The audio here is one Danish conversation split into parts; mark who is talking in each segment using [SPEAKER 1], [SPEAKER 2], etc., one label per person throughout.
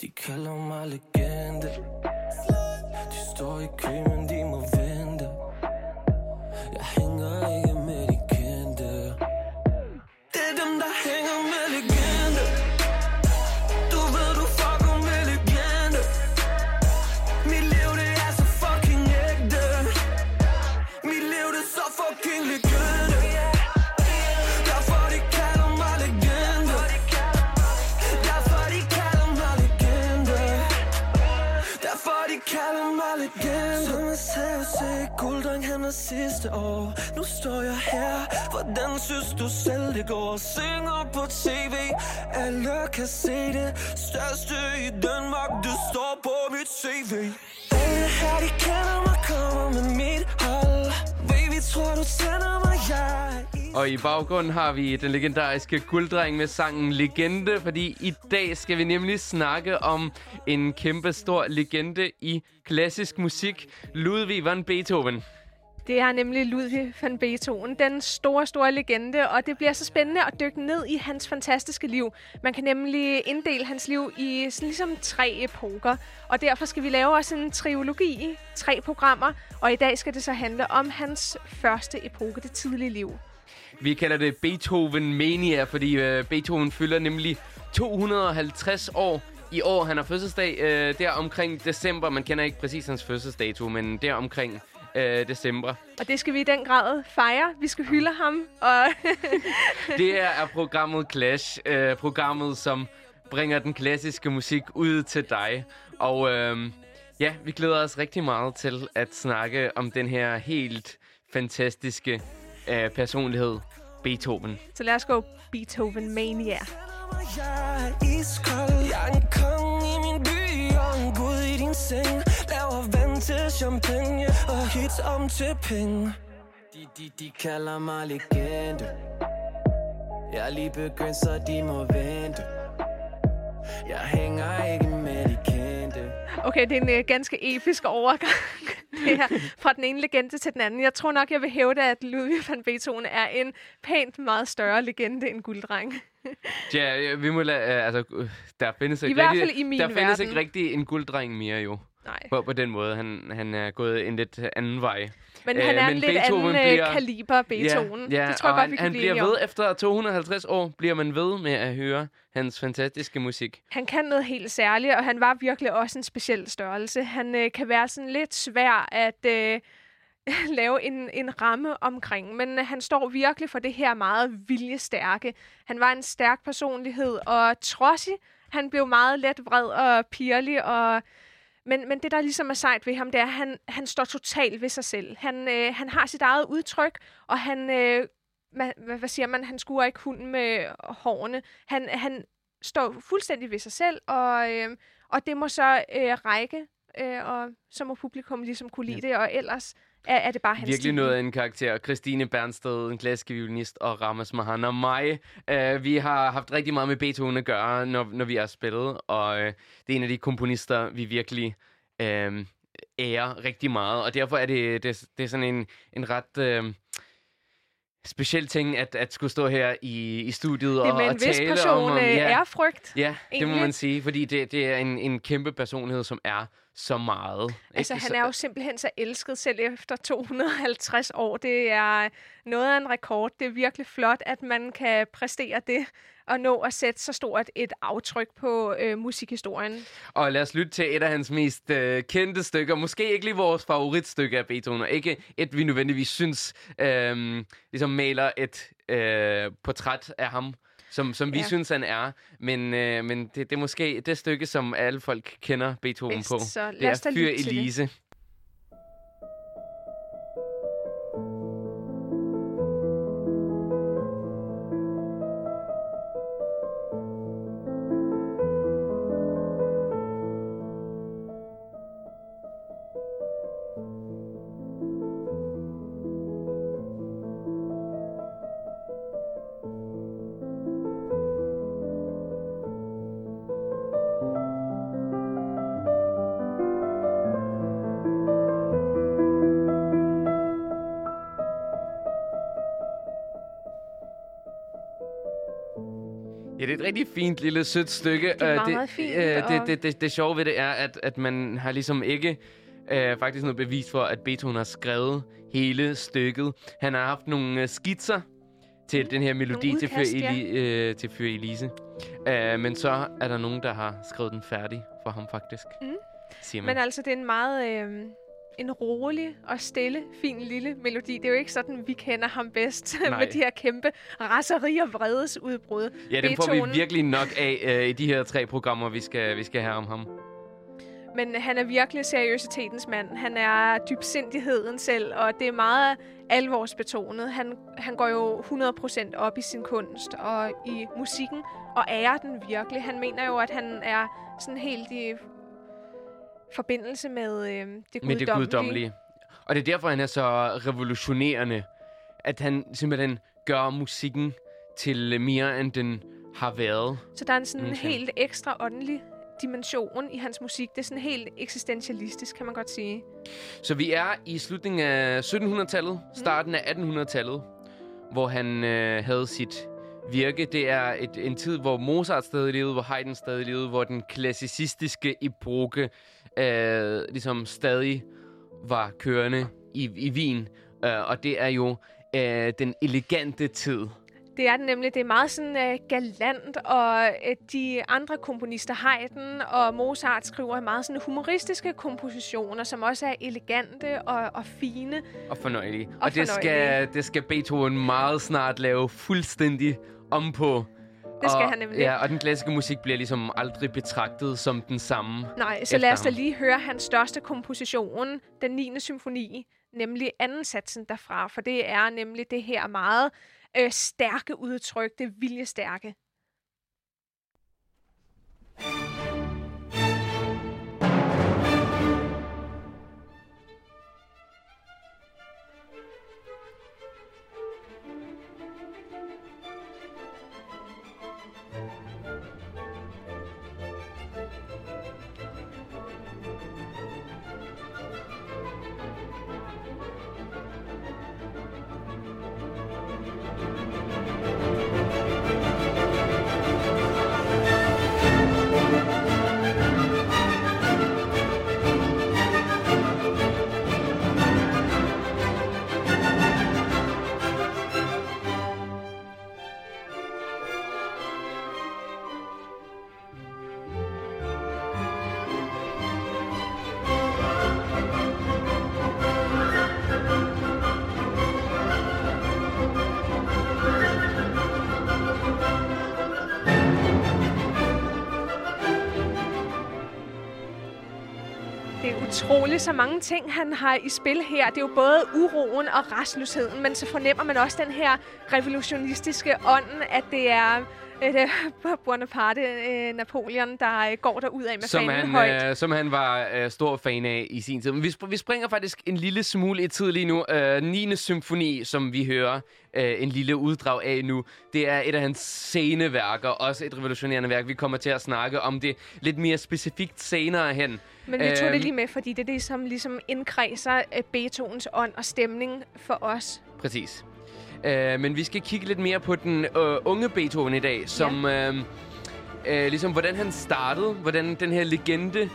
[SPEAKER 1] De kalder mig legende. De står i kø, men de gulddreng sidste år. Nu står jeg her. Hvordan synes du selv det går? Synger på tv Alle kan se det. Største i Danmark Du står på mit CV Alle her de kender mig Kommer med mit hold. Baby tror du tænder mig Jeg
[SPEAKER 2] Og i baggrunden har vi den legendariske gulddreng med sangen Legende, fordi i dag skal vi nemlig snakke om en kæmpe stor legende i klassisk musik, Ludwig van Beethoven.
[SPEAKER 3] Det er nemlig Ludwig van Beethoven, den store, store legende, og det bliver så spændende at dykke ned i hans fantastiske liv. Man kan nemlig inddele hans liv i sådan ligesom tre epoker, og derfor skal vi lave også en trilogi i tre programmer, og i dag skal det så handle om hans første epoke, det tidlige liv.
[SPEAKER 2] Vi kalder det Beethoven Mania, fordi øh, Beethoven fylder nemlig 250 år i år. Han har fødselsdag øh, der omkring december. Man kender ikke præcis hans fødselsdato, men der omkring øh, december.
[SPEAKER 3] Og det skal vi i den grad fejre. Vi skal hylde ham, og
[SPEAKER 2] Det her er programmet Clash. Øh, programmet, som bringer den klassiske musik ud til dig. Og øh, ja, vi glæder os rigtig meget til at snakke om den her helt fantastiske øh, personlighed, Beethoven.
[SPEAKER 3] så lad os gå Beethoven Mania.
[SPEAKER 1] Jeg er iskold Jeg er en konge i min by Og en gud i din seng Laver vand til champagne Og hits om til penge de, de, de kalder mig legende Jeg er lige begyndt, så de må vente Jeg hænger ikke med de kendte
[SPEAKER 3] Okay, det er en øh, ganske episk overgang det her, fra den ene legende til den anden. Jeg tror nok, jeg vil hævde, at Ludwig van Beethoven er en pænt meget større legende end Gulddreng.
[SPEAKER 2] Ja, vi må lade, øh, altså, øh, der findes ikke
[SPEAKER 3] hvert
[SPEAKER 2] rigtig,
[SPEAKER 3] fald i min
[SPEAKER 2] der findes
[SPEAKER 3] verden.
[SPEAKER 2] ikke rigtig en gulddreng mere jo.
[SPEAKER 3] Nej,
[SPEAKER 2] På, på den måde. Han, han er gået en lidt anden vej.
[SPEAKER 3] men
[SPEAKER 2] Øh,
[SPEAKER 3] han er
[SPEAKER 2] men
[SPEAKER 3] en lidt
[SPEAKER 2] Beethoven
[SPEAKER 3] anden
[SPEAKER 2] bliver-
[SPEAKER 3] bliver... kaliber Beethoven.
[SPEAKER 2] Ja, ja,
[SPEAKER 3] det tror jeg godt,
[SPEAKER 2] han,
[SPEAKER 3] vi kan
[SPEAKER 2] han
[SPEAKER 3] blive
[SPEAKER 2] bliver ved efter 250 år, bliver man ved med at høre hans fantastiske musik.
[SPEAKER 3] Han kan noget helt særligt, og han var virkelig også en speciel størrelse. Han øh, kan være sådan lidt svær at øh, lave en, en ramme omkring, men øh, han står virkelig for det her meget viljestærke. Han var en stærk personlighed og trodsig. Han blev meget let vred og pirlig, og men, men det, der ligesom er sejt ved ham, det er, at han, han står totalt ved sig selv. Han, øh, han har sit eget udtryk, og han, øh, hvad, hvad, siger man, han skuer ikke hunden med hårene. Han, han står fuldstændig ved sig selv, og, øh, og det må så øh, række, øh, og så må publikum ligesom kunne lide ja. det, og ellers er, er det bare hans
[SPEAKER 2] Virkelig
[SPEAKER 3] stil.
[SPEAKER 2] noget af en karakter. Christine Bernsted, en klassisk violinist, og Ramas Mahan og mig. Uh, vi har haft rigtig meget med Beethoven at gøre, når, når vi har spillet, og uh, det er en af de komponister, vi virkelig uh, ærer rigtig meget. Og derfor er det, det, det er sådan en, en ret... Uh, speciel ting at, at skulle stå her i, i studiet
[SPEAKER 3] Det
[SPEAKER 2] og,
[SPEAKER 3] er med en vis
[SPEAKER 2] tale
[SPEAKER 3] portion
[SPEAKER 2] om, om
[SPEAKER 3] øh, ærefrygt.
[SPEAKER 2] Ja, det må
[SPEAKER 3] egentlig.
[SPEAKER 2] man sige, fordi det, det er en, en kæmpe personlighed, som er så meget.
[SPEAKER 3] Altså,
[SPEAKER 2] ikke?
[SPEAKER 3] han er jo simpelthen så elsket selv efter 250 år. Det er noget af en rekord. Det er virkelig flot, at man kan præstere det og nå at sætte så stort et aftryk på øh, musikhistorien.
[SPEAKER 2] Og lad os lytte til et af hans mest øh, kendte stykker. Måske ikke lige vores favoritstykke af Beethoven, og ikke et, vi nødvendigvis synes øh, ligesom maler et øh, portræt af ham, som, som vi
[SPEAKER 3] Ja.
[SPEAKER 2] synes, han er. Men, øh, men det, det er måske det stykke, som alle folk kender Beethoven
[SPEAKER 3] Bedst,
[SPEAKER 2] på.
[SPEAKER 3] så
[SPEAKER 2] det
[SPEAKER 3] lad os da
[SPEAKER 2] er Fyr
[SPEAKER 3] til det.
[SPEAKER 2] Ja, det er et rigtig fint lille sødt stykke.
[SPEAKER 3] Det er
[SPEAKER 2] Øh,
[SPEAKER 3] meget, meget fint,
[SPEAKER 2] øh, det,
[SPEAKER 3] og-
[SPEAKER 2] det, det, det sjove ved det er, at, at man har ligesom ikke øh, faktisk noget bevis for, at Beethoven har skrevet hele stykket. Han har haft nogle øh, skitser til den her melodi
[SPEAKER 3] Nogle
[SPEAKER 2] til, Fyr
[SPEAKER 3] udkast, ja.
[SPEAKER 2] Eli, øh, til Fyr Elise. Øh, men så er der nogen, der har skrevet den færdig for ham faktisk.
[SPEAKER 3] Mm.
[SPEAKER 2] Siger man.
[SPEAKER 3] Men altså, det er en meget... Øh, en rolig og stille, fin lille melodi. Det er jo ikke sådan, vi kender ham bedst med de her kæmpe raseri og vredesudbrud.
[SPEAKER 2] ja, den får vi virkelig nok af øh, i de her tre programmer, vi skal, vi skal have om ham.
[SPEAKER 3] Men han er virkelig seriøsitetens mand. Han er dybsindigheden selv, og det er meget alvorsbetonet. Han, han går jo 100% op i sin kunst og i musikken, og ærer den virkelig. Han mener jo, at han er sådan helt i forbindelse med øh, det
[SPEAKER 2] med det guddommelige. Og det er derfor, han er så revolutionerende, at han simpelthen gør musikken til mere, end den har været.
[SPEAKER 3] Så der er en sådan
[SPEAKER 2] Nogensinde.
[SPEAKER 3] helt ekstra åndelig dimension i hans musik. Det er sådan helt eksistentialistisk, kan man godt sige.
[SPEAKER 2] Så vi er i slutningen af 1700-tallet, starten af 1800-tallet, hvor han øh, havde sit virke. Det er et, en tid, hvor Mozart stadig levede, hvor Haydn stadig levede, hvor den klassicistiske epoke øh, ligesom stadig var kørende i, i Wien. Øh, og det er jo øh, den elegante tid.
[SPEAKER 3] Det er den nemlig. Det er meget sådan uh, galant, og uh, de andre komponister, Haydn og Mozart, skriver meget sådan humoristiske kompositioner, som også er elegante og, og fine.
[SPEAKER 2] Og fornøjelig. Og,
[SPEAKER 3] Og
[SPEAKER 2] og det, skal, det skal Beethoven meget snart lave fuldstændig om på.
[SPEAKER 3] Det skal
[SPEAKER 2] og,
[SPEAKER 3] han nemlig.
[SPEAKER 2] Ja, og den klassiske musik bliver ligesom aldrig betragtet som den samme.
[SPEAKER 3] Nej, så lad os da lige høre hans største komposition, den 9. symfoni, nemlig anden satsen derfra, for det er nemlig det her meget øh, stærke udtryk, det viljestærke. Utroligt så mange ting, han har i spil her. Det er jo både uroen og restløsheden, men så fornemmer man også den her revolutionistiske ånd, at det er øh, det er Bonaparte, øh, Napoleon, der øh, går derud af med
[SPEAKER 2] som
[SPEAKER 3] fanen
[SPEAKER 2] han,
[SPEAKER 3] højt.
[SPEAKER 2] øh, som han var øh, stor fan af i sin tid. Men vi, sp- vi springer faktisk en lille smule i tid lige nu. Øh, 9. symfoni, som vi hører øh, en lille uddrag af nu, det er et af hans sceneværker, også et revolutionerende værk. Vi kommer til at snakke om det lidt mere specifikt senere hen.
[SPEAKER 3] Men vi tog
[SPEAKER 2] øhm,
[SPEAKER 3] det lige med, fordi det er det, som ligesom indkredser øh, Beethovens ånd og stemning for os.
[SPEAKER 2] Præcis. Øh, men vi skal kigge lidt mere på den øh, unge Beethoven i dag, som øh, øh, ligesom hvordan han startede, hvordan den her legende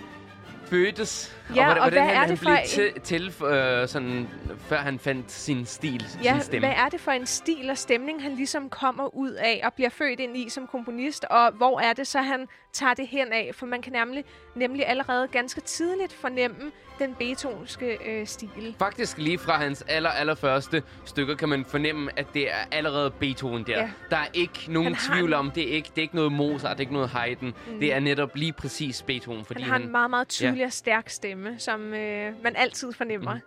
[SPEAKER 2] fødtes,
[SPEAKER 3] Ja,
[SPEAKER 2] hvordan,
[SPEAKER 3] og
[SPEAKER 2] hvordan
[SPEAKER 3] hvad
[SPEAKER 2] han,
[SPEAKER 3] er
[SPEAKER 2] han
[SPEAKER 3] det
[SPEAKER 2] blev
[SPEAKER 3] for
[SPEAKER 2] til, til øh, sådan, før han fandt sin stil,
[SPEAKER 3] Ja,
[SPEAKER 2] sin stemme.
[SPEAKER 3] hvad er det for en stil og stemning, han ligesom kommer ud af og bliver født ind i som komponist, og hvor er det så, han tager det hen af? For man kan nemlig, nemlig allerede ganske tidligt fornemme den beethovenske øh, stil.
[SPEAKER 2] Faktisk lige fra hans aller, allerførste stykker kan man fornemme, at det er allerede Beethoven der.
[SPEAKER 3] Ja.
[SPEAKER 2] Der er ikke nogen
[SPEAKER 3] Han
[SPEAKER 2] tvivl om, det er ikke, det er ikke noget Mozart, det er ikke noget Haydn. Mm. Det er netop lige præcis Beethoven, fordi
[SPEAKER 3] Han har en meget, meget tydelig og stærk stemme, som øh, man altid fornemmer. Mm.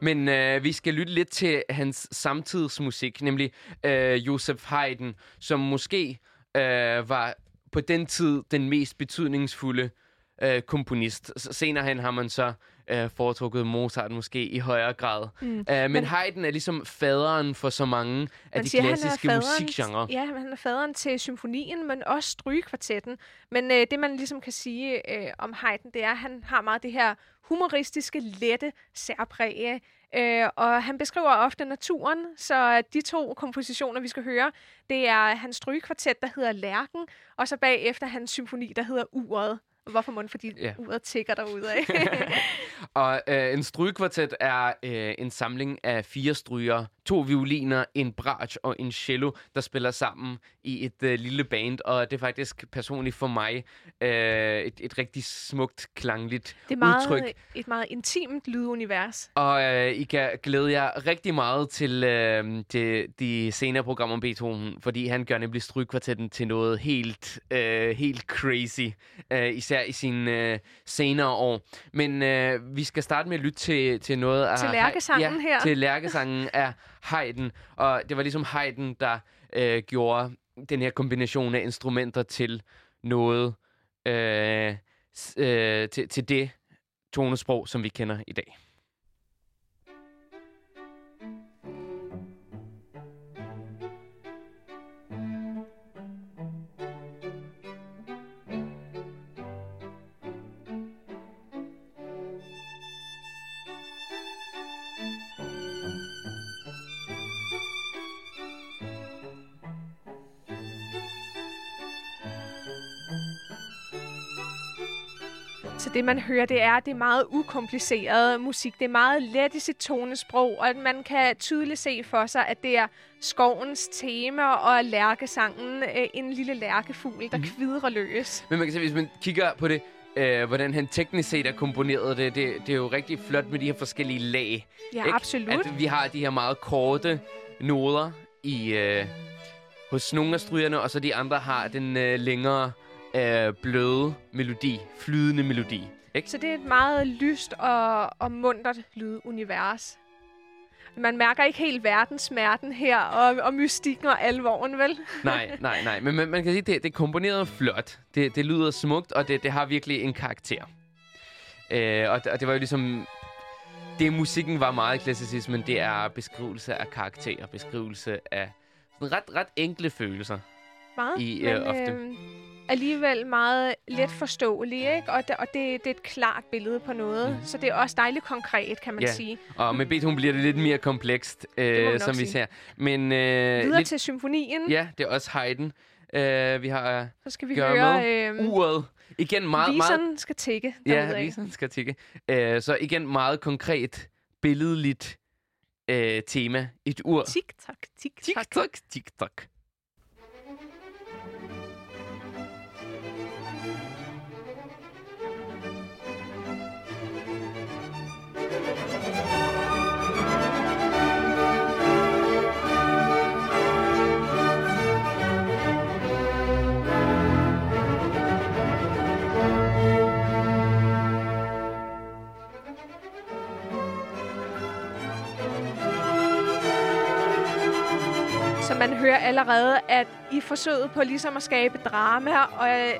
[SPEAKER 2] Men øh, vi skal lytte lidt til hans samtidsmusik, nemlig øh, Joseph Haydn, som måske øh, var på den tid den mest betydningsfulde øh, komponist. Senere hen har man så øh, foretrukket Mozart måske i højere grad. Mm. Øh, men, men Haydn er ligesom faderen for så mange af de
[SPEAKER 3] siger,
[SPEAKER 2] klassiske
[SPEAKER 3] er
[SPEAKER 2] musikgenrer.
[SPEAKER 3] Ja, han er faderen til symfonien, men også strygekvartetten. Men øh, det, man ligesom kan sige øh, om Haydn, det er, at han har meget det her humoristiske, lette særpræg. Øh, og han beskriver ofte naturen, så de to kompositioner, vi skal høre, det er hans strygekvartet, der hedder Lærken, og så bagefter hans symfoni, der hedder Uret. Hvorfor må Fordi
[SPEAKER 2] Ja.
[SPEAKER 3] uret tigger derudad.
[SPEAKER 2] Og øh, en strygekvartet er øh, en samling af fire stryger, to violiner, en bratsch og en cello, der spiller sammen i et øh, lille band. Og det er faktisk personligt for mig øh, et, et rigtig smukt, klangligt
[SPEAKER 3] det er meget,
[SPEAKER 2] udtryk.
[SPEAKER 3] et meget intimt lydunivers.
[SPEAKER 2] Og øh, I kan glæde jer rigtig meget til, øh, til de senere programmer om Beethoven, fordi han gør nemlig strygekvartetten til noget helt, øh, helt crazy, øh, især i sine øh, senere år. Men øh, vi skal starte med at lytte til, til noget af...
[SPEAKER 3] Til lærkesangen
[SPEAKER 2] ja,
[SPEAKER 3] her.
[SPEAKER 2] til lærkesangen af Haydn. Og det var ligesom Haydn, der øh, gjorde den her kombination af instrumenter til noget... Øh, øh, til, til det tonesprog, som vi kender i dag.
[SPEAKER 3] Det, man hører, det er, det er meget ukompliceret musik. Det er meget let i sit tonesprog, og man kan tydeligt se for sig, at det er skovens tema og lærkesangen, øh, en lille lærkefugl, der kvidrer løs.
[SPEAKER 2] Men man kan se, hvis man kigger på det, øh, hvordan han teknisk set er komponeret, det, det, det er jo rigtig flot med de her forskellige lag.
[SPEAKER 3] Ja,
[SPEAKER 2] ikke?
[SPEAKER 3] absolut.
[SPEAKER 2] At vi har de her meget korte noder i, øh, hos nogle af strygerne, og så de andre har den øh, længere øh, bløde melodi, flydende melodi. Ikke?
[SPEAKER 3] Så det er et meget lyst og, og muntert lydunivers. Man mærker ikke helt verdenssmerten her, og, og mystikken og alvoren, vel?
[SPEAKER 2] Nej, nej, nej. Men man, man kan sige, det, det er komponeret flot. Det, det lyder smukt, og det, det har virkelig en karakter. Øh, og, det- og det var jo ligesom... Det musikken var meget klassicism, men det er beskrivelse af karakter, beskrivelse af sådan ret, ret enkle følelser.
[SPEAKER 3] Meget,
[SPEAKER 2] I, øh, ofte.
[SPEAKER 3] Øh, alligevel meget let forståelig, ikke? Og, det, og det, det er et klart billede på noget. Mm. Så det er også dejligt konkret, kan man
[SPEAKER 2] Ja.
[SPEAKER 3] sige.
[SPEAKER 2] Og med Beethoven bliver det lidt mere komplekst, øh, som vi ser. Men øh,
[SPEAKER 3] Videre
[SPEAKER 2] lidt,
[SPEAKER 3] til symfonien,
[SPEAKER 2] ja, det er også Haydn. Øh, vi har
[SPEAKER 3] så skal vi
[SPEAKER 2] gør
[SPEAKER 3] høre...
[SPEAKER 2] med
[SPEAKER 3] Øh,
[SPEAKER 2] uret. Igen meget, meget
[SPEAKER 3] viseren skal tikke
[SPEAKER 2] Ja, viseren skal tikke. Uh, så igen meget konkret, billedligt uh, tema. Et ur.
[SPEAKER 3] Tik-tak, tik-tak.
[SPEAKER 2] Tik-tak, tik-tak.
[SPEAKER 3] Man hører allerede, at i forsøget på ligesom at skabe drama og øh,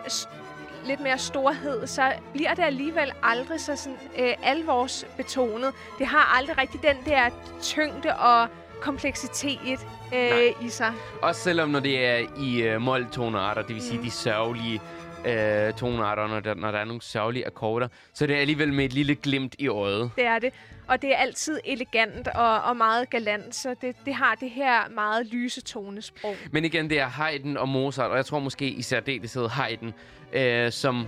[SPEAKER 3] lidt mere storhed, så bliver det alligevel aldrig så sådan, øh, alvorsbetonet. Det har aldrig rigtig den der tyngde og kompleksitet
[SPEAKER 2] Nej.
[SPEAKER 3] øh, i sig.
[SPEAKER 2] Også selvom når det er i uh, måltonearter, det vil sige
[SPEAKER 3] Mm.
[SPEAKER 2] de sørgelige uh, tonearter, når der, når der er nogle sørgelige akkorder, så det er alligevel med et lille glimt i øjet.
[SPEAKER 3] Det er det. Og det er altid elegant og, og meget galant, så det, det har det her meget lyse tonesprog.
[SPEAKER 2] Men igen, det er Haydn og Mozart, og jeg tror måske i særdeleshed Haydn, øh, som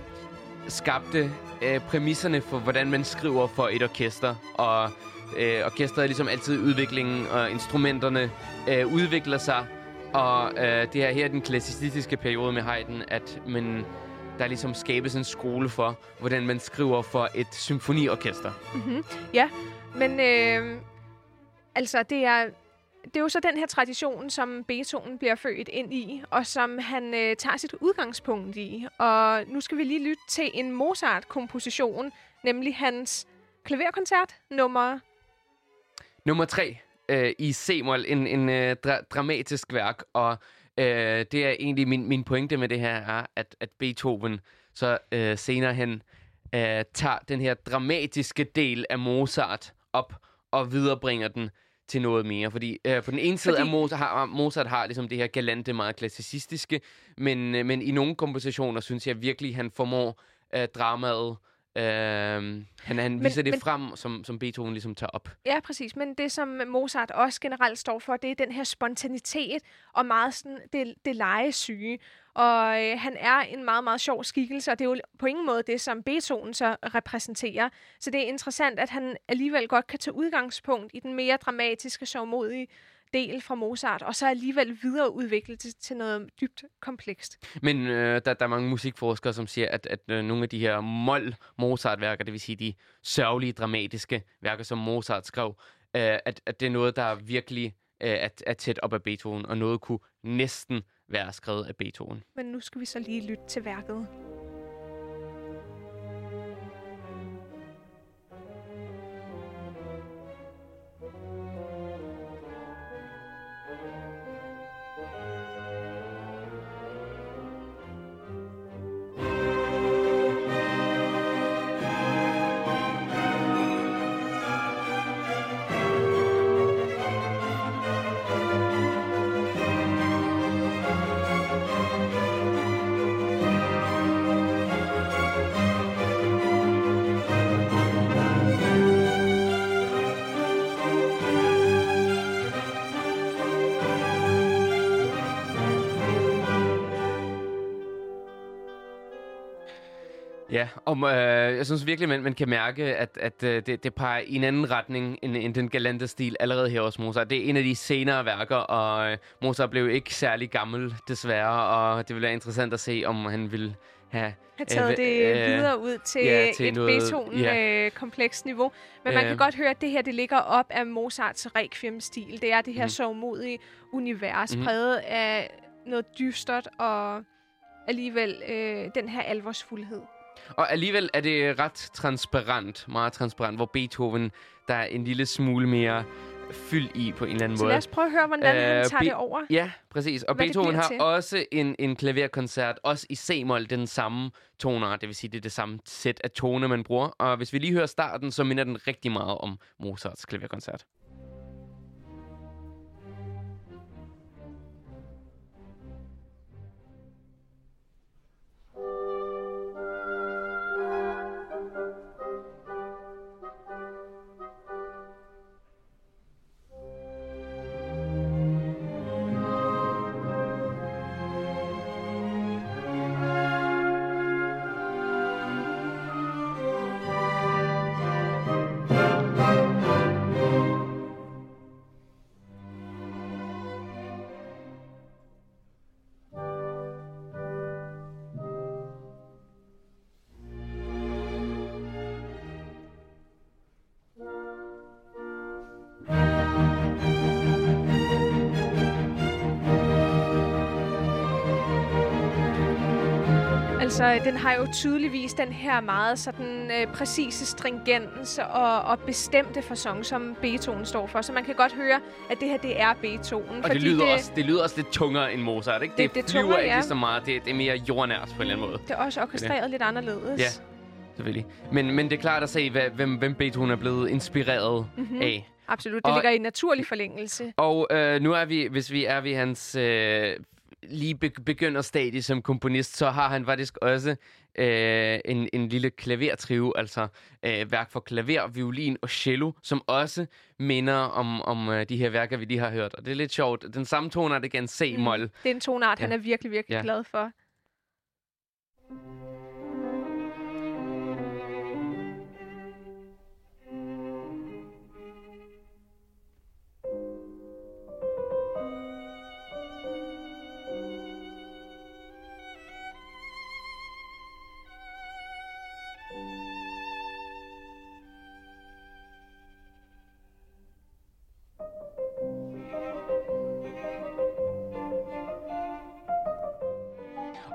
[SPEAKER 2] skabte øh, præmisserne for, hvordan man skriver for et orkester. Og øh, orkestret er ligesom altid i udviklingen, og instrumenterne øh, udvikler sig. Og øh, det er her den klassicistiske periode med Haydn, at man, der ligesom skabes en skole for, hvordan man skriver for et symfoniorkester.
[SPEAKER 3] Men øh, altså, det er, det er jo så den her tradition, som Beethoven bliver født ind i, og som han øh, tager sit udgangspunkt i. Og nu skal vi lige lytte til en Mozart-komposition, nemlig hans klaverkoncert nummer...
[SPEAKER 2] Nummer tre øh, i C-mol, en, en øh, dra- dramatisk værk, og øh, det er egentlig min, min pointe med det her, er, at, at Beethoven så øh, senere hen øh, tager den her dramatiske del af Mozart op og viderebringer den til noget mere. Fordi øh, på den ene side
[SPEAKER 3] Fordi-
[SPEAKER 2] er Mozart, har, Mozart har ligesom det her galante, meget klassicistiske, men, øh, men i nogle kompositioner synes jeg virkelig, han formår øh, dramaet han, han
[SPEAKER 3] Men-
[SPEAKER 2] viser det
[SPEAKER 3] men-
[SPEAKER 2] frem, som, som Beethoven ligesom tager op.
[SPEAKER 3] Ja, præcis. Men det, som Mozart også generelt står for, det er den her spontanitet og meget sådan det, det legesyge. Og øh, han er en meget, meget sjov skikkelse, og det er jo på ingen måde det, som Beethoven så repræsenterer. Så det er interessant, at han alligevel godt kan tage udgangspunkt i den mere dramatiske, sovmodige del fra Mozart, og så alligevel videreudvikle det til noget dybt komplekst.
[SPEAKER 2] Men øh, der, der er mange musikforskere, som siger, at, at øh, nogle af de her mol-Mozart-værker, det vil sige de sørgelige, dramatiske værker, som Mozart skrev, øh, at, at det er noget, der virkelig øh, er, er tæt op af Beethoven, og noget kunne næsten være skrevet af Beethoven.
[SPEAKER 3] Men nu skal vi så lige lytte til værket.
[SPEAKER 2] Om, øh, jeg synes virkelig, man, man kan mærke, at, at øh, det, det peger i en anden retning end, end den galante stil allerede her hos Mozart. Det er en af de senere værker, og øh, Mozart blev ikke særlig gammel, desværre, og det vil være interessant at se, om han vil have...
[SPEAKER 3] har taget
[SPEAKER 2] Øh,
[SPEAKER 3] det
[SPEAKER 2] øh,
[SPEAKER 3] videre ud til,
[SPEAKER 2] ja, til
[SPEAKER 3] et Beethoven-komplekst niveau. Men man
[SPEAKER 2] Øh.
[SPEAKER 3] kan godt høre, at det her det ligger op af Mozarts requiem-stil. Det er det her
[SPEAKER 2] Mhm.
[SPEAKER 3] sovmodige univers,
[SPEAKER 2] Mhm.
[SPEAKER 3] præget af noget dystert og alligevel øh, den her alvorsfuldhed.
[SPEAKER 2] Og alligevel er det ret transparent, meget transparent, hvor Beethoven, der er en lille smule mere fyld i på en eller anden
[SPEAKER 3] Så
[SPEAKER 2] måde.
[SPEAKER 3] lad os prøve at høre, hvordan øh, han tager
[SPEAKER 2] Be-
[SPEAKER 3] det over.
[SPEAKER 2] Ja, præcis. Og
[SPEAKER 3] Hvad
[SPEAKER 2] Beethoven har
[SPEAKER 3] til.
[SPEAKER 2] også en, en klaverkoncert, også i C-mol, den samme toner, det vil sige, det er det samme sæt af toner, man bruger. Og hvis vi lige hører starten, så minder den rigtig meget om Mozarts klaverkoncert.
[SPEAKER 3] Altså, den har jo tydeligvis den her meget sådan øh, præcise stringens og, og bestemte fasong, som Beethoven står for. Så man kan godt høre, at det her, det er Beethoven.
[SPEAKER 2] Og det lyder, det... Også, det lyder også lidt tungere end Mozart, ikke?
[SPEAKER 3] Det-
[SPEAKER 2] Det,
[SPEAKER 3] det
[SPEAKER 2] flyver
[SPEAKER 3] tungere,
[SPEAKER 2] ikke
[SPEAKER 3] ja.
[SPEAKER 2] så meget. Det, det er mere jordnært på en eller anden måde.
[SPEAKER 3] Det er også orkestreret lidt anderledes.
[SPEAKER 2] Ja. Selvfølgelig. Men, men det er klart at se, hvad, hvem, hvem Beethoven er blevet inspireret mm-hmm. af.
[SPEAKER 3] Absolut. Det
[SPEAKER 2] Og-
[SPEAKER 3] ligger i naturlig forlængelse.
[SPEAKER 2] Og øh, nu er vi, hvis vi er ved hans øh, lige be- begynderstadie som komponist, så har han faktisk også øh, en, en lille klavertrio, altså øh, værk for klaver, violin og cello, som også minder om, om øh, de her værker, vi lige har hørt. Og det er lidt sjovt. Den samme tone er det igen C-mol. Mm.
[SPEAKER 3] Det er en tonart, ja. han er virkelig, virkelig
[SPEAKER 2] Ja.
[SPEAKER 3] glad for.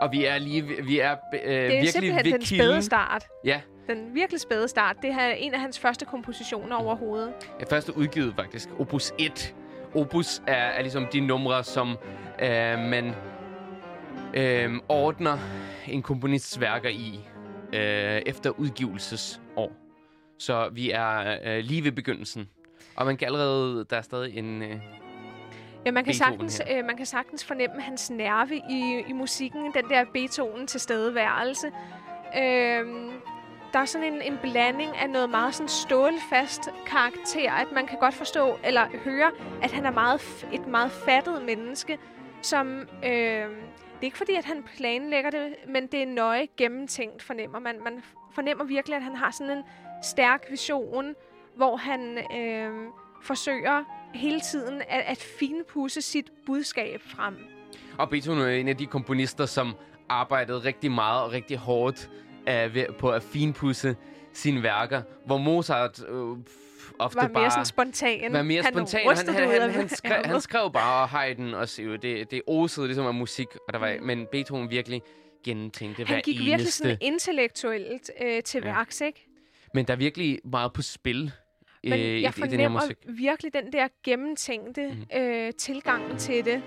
[SPEAKER 2] Og vi er lige vi er øh,
[SPEAKER 3] Det er
[SPEAKER 2] virkelig
[SPEAKER 3] simpelthen
[SPEAKER 2] ved
[SPEAKER 3] den
[SPEAKER 2] kilden.
[SPEAKER 3] spæde start.
[SPEAKER 2] Ja,
[SPEAKER 3] Den virkelig spæde start. Det er en af hans første kompositioner overhovedet.
[SPEAKER 2] Ja, første udgivet faktisk. Opus 1. Opus er, er ligesom de numre, som øh, man øh, ordner en komponists værker i øh, efter udgivelsesår. Så vi er øh, lige ved begyndelsen. Og man kan allerede, der er stadig en... Øh,
[SPEAKER 3] Ja, man kan,
[SPEAKER 2] Beethoven
[SPEAKER 3] sagtens, øh, man kan sagtens fornemme hans nerve i, i musikken, den der Beethoven tilstedeværelse. Øhm, der er sådan en, en blanding af noget meget sådan stålfast karakter, at man kan godt forstå, eller høre, at han er meget, et meget fattet menneske, som... Øh, det er ikke fordi, at han planlægger det, men det er nøje gennemtænkt, fornemmer man. Man fornemmer virkelig, at han har sådan en stærk vision, hvor han øh, forsøger hele tiden at, at finpudse sit budskab frem.
[SPEAKER 2] Og Beethoven er en af de komponister, som arbejdede rigtig meget og rigtig hårdt uh, ved, på at finpudse sine værker, hvor Mozart uh, ofte
[SPEAKER 3] Var mere
[SPEAKER 2] bare...
[SPEAKER 3] sådan spontan.
[SPEAKER 2] Var mere
[SPEAKER 3] han
[SPEAKER 2] spontan. Han, han, han, han, skrev, han skrev bare og Haydn og Siv. Det, det osede ligesom af musik, og der var, men Beethoven virkelig gentænkte hver
[SPEAKER 3] Han gik virkelig
[SPEAKER 2] eneste.
[SPEAKER 3] sådan intellektuelt øh, til
[SPEAKER 2] Ja.
[SPEAKER 3] værks, ikke?
[SPEAKER 2] Men der er virkelig meget på spil
[SPEAKER 3] Men
[SPEAKER 2] øh, i,
[SPEAKER 3] jeg
[SPEAKER 2] i den her
[SPEAKER 3] fornemmer
[SPEAKER 2] musik.
[SPEAKER 3] virkelig den der gennemtænkte
[SPEAKER 2] Mhm.
[SPEAKER 3] øh, tilgang til det.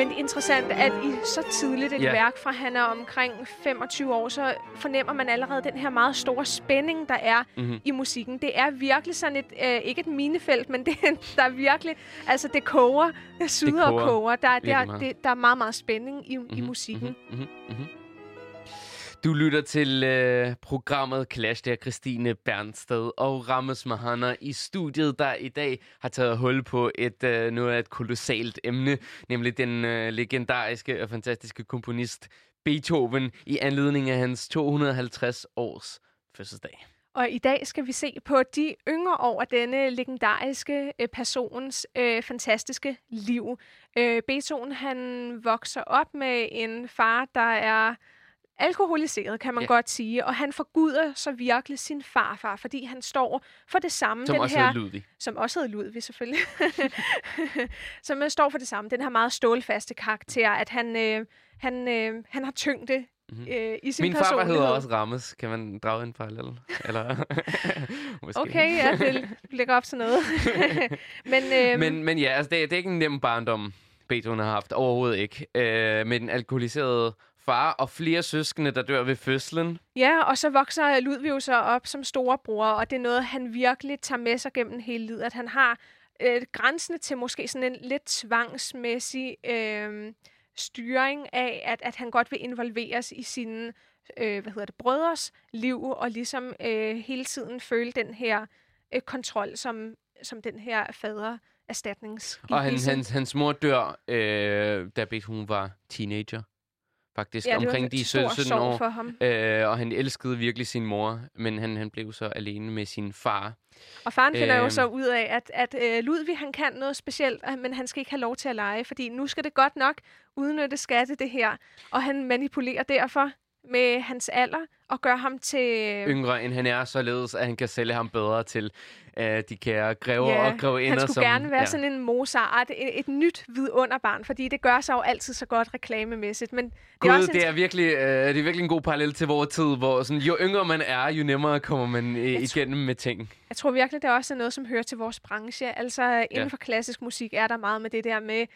[SPEAKER 3] Men det er interessant, at i så tidligt et
[SPEAKER 2] Ja.
[SPEAKER 3] værk fra han er omkring 25 år, så fornemmer man allerede den her meget store spænding, der er
[SPEAKER 2] Mhm.
[SPEAKER 3] i musikken. Det er virkelig sådan et, øh, ikke et minefelt, men det, der er virkelig, altså det koger, det syder og
[SPEAKER 2] koger
[SPEAKER 3] koger. Der, er- der, det, der er meget, meget spænding i, mm-hmm. i
[SPEAKER 2] Mhm,
[SPEAKER 3] musikken.
[SPEAKER 2] mhm, mhm, mhm. Du lytter til øh, programmet Clash, der Christine Bernsted og Rammes Mahana i studiet, der i dag har taget hul på et øh, noget af et kolossalt emne, nemlig den øh, legendariske og fantastiske komponist Beethoven i anledning af hans 250 års fødselsdag.
[SPEAKER 3] Og i dag skal vi se på de yngre år af denne legendariske øh, persons øh, fantastiske liv. Øh, Beethoven han vokser op med en far, der er alkoholiseret, kan man
[SPEAKER 2] Ja.
[SPEAKER 3] godt sige. Og han forguder så virkelig sin farfar, fordi han står for det samme.
[SPEAKER 2] Som
[SPEAKER 3] den
[SPEAKER 2] også
[SPEAKER 3] her,
[SPEAKER 2] Ludvig.
[SPEAKER 3] som også hed Ludvig selvfølgelig, som står for det samme. Den her meget stålfaste karakter, at han, øh, han, øh, han har tyngde
[SPEAKER 2] Mhm.
[SPEAKER 3] øh, i sin
[SPEAKER 2] Min farfar hedder også Rammes. Kan man drage en parallel? Eller? Måske.
[SPEAKER 3] Okay, ja, det lægger op til noget. men, øhm,
[SPEAKER 2] Men, men ja, altså, det, er- det er ikke en nem barndom, Beethoven har haft. Overhovedet ikke. Øh, med den alkoholiserede far og flere søskende, der dør ved fødslen.
[SPEAKER 3] ja, og så vokser Ludvig jo så op som storebror, og det er noget, han virkelig tager med sig gennem hele livet, at han har øh, grænsende til måske sådan en lidt tvangsmæssig øh, styring af, at, at han godt vil involveres i sine øh, hvad hedder det, brødres liv, og ligesom øh, hele tiden føle den her øh, kontrol, som, som den her fader erstatnings.
[SPEAKER 2] Og han, hans, hans mor dør, øh, da Beethoven var teenager. Faktisk
[SPEAKER 3] ja,
[SPEAKER 2] omkring de
[SPEAKER 3] stor
[SPEAKER 2] 17
[SPEAKER 3] sorg
[SPEAKER 2] år.
[SPEAKER 3] for ham.
[SPEAKER 2] Øh, og han elskede virkelig sin mor, men han, han blev så alene med sin far.
[SPEAKER 3] Og faren finder jo
[SPEAKER 2] Øhm.
[SPEAKER 3] så ud af, at, at øh, Ludvig han kan noget specielt, øh, men han skal ikke have lov til at lege, fordi nu skal det godt nok udnytte skatte det her. Og han manipulerer derfor med hans alder og gør ham til...
[SPEAKER 2] Yngre end han er, således at han kan sælge ham bedre til øh, de kære grever
[SPEAKER 3] Ja,
[SPEAKER 2] og grevinder.
[SPEAKER 3] han skulle
[SPEAKER 2] som,
[SPEAKER 3] gerne være sådan en Mozart, et, et nyt vidunderbarn, fordi det gør sig jo altid så godt reklamemæssigt. Men det
[SPEAKER 2] Gud,
[SPEAKER 3] er også
[SPEAKER 2] det
[SPEAKER 3] en,
[SPEAKER 2] er, virkelig, øh, det er virkelig en god parallel til vores tid, hvor sådan, jo yngre man er, jo nemmere kommer man øh,
[SPEAKER 3] Jeg
[SPEAKER 2] igennem med ting.
[SPEAKER 3] jeg tror virkelig, det er også noget, som hører til vores branche. Altså inden
[SPEAKER 2] Ja.
[SPEAKER 3] for klassisk musik er der meget med det der med,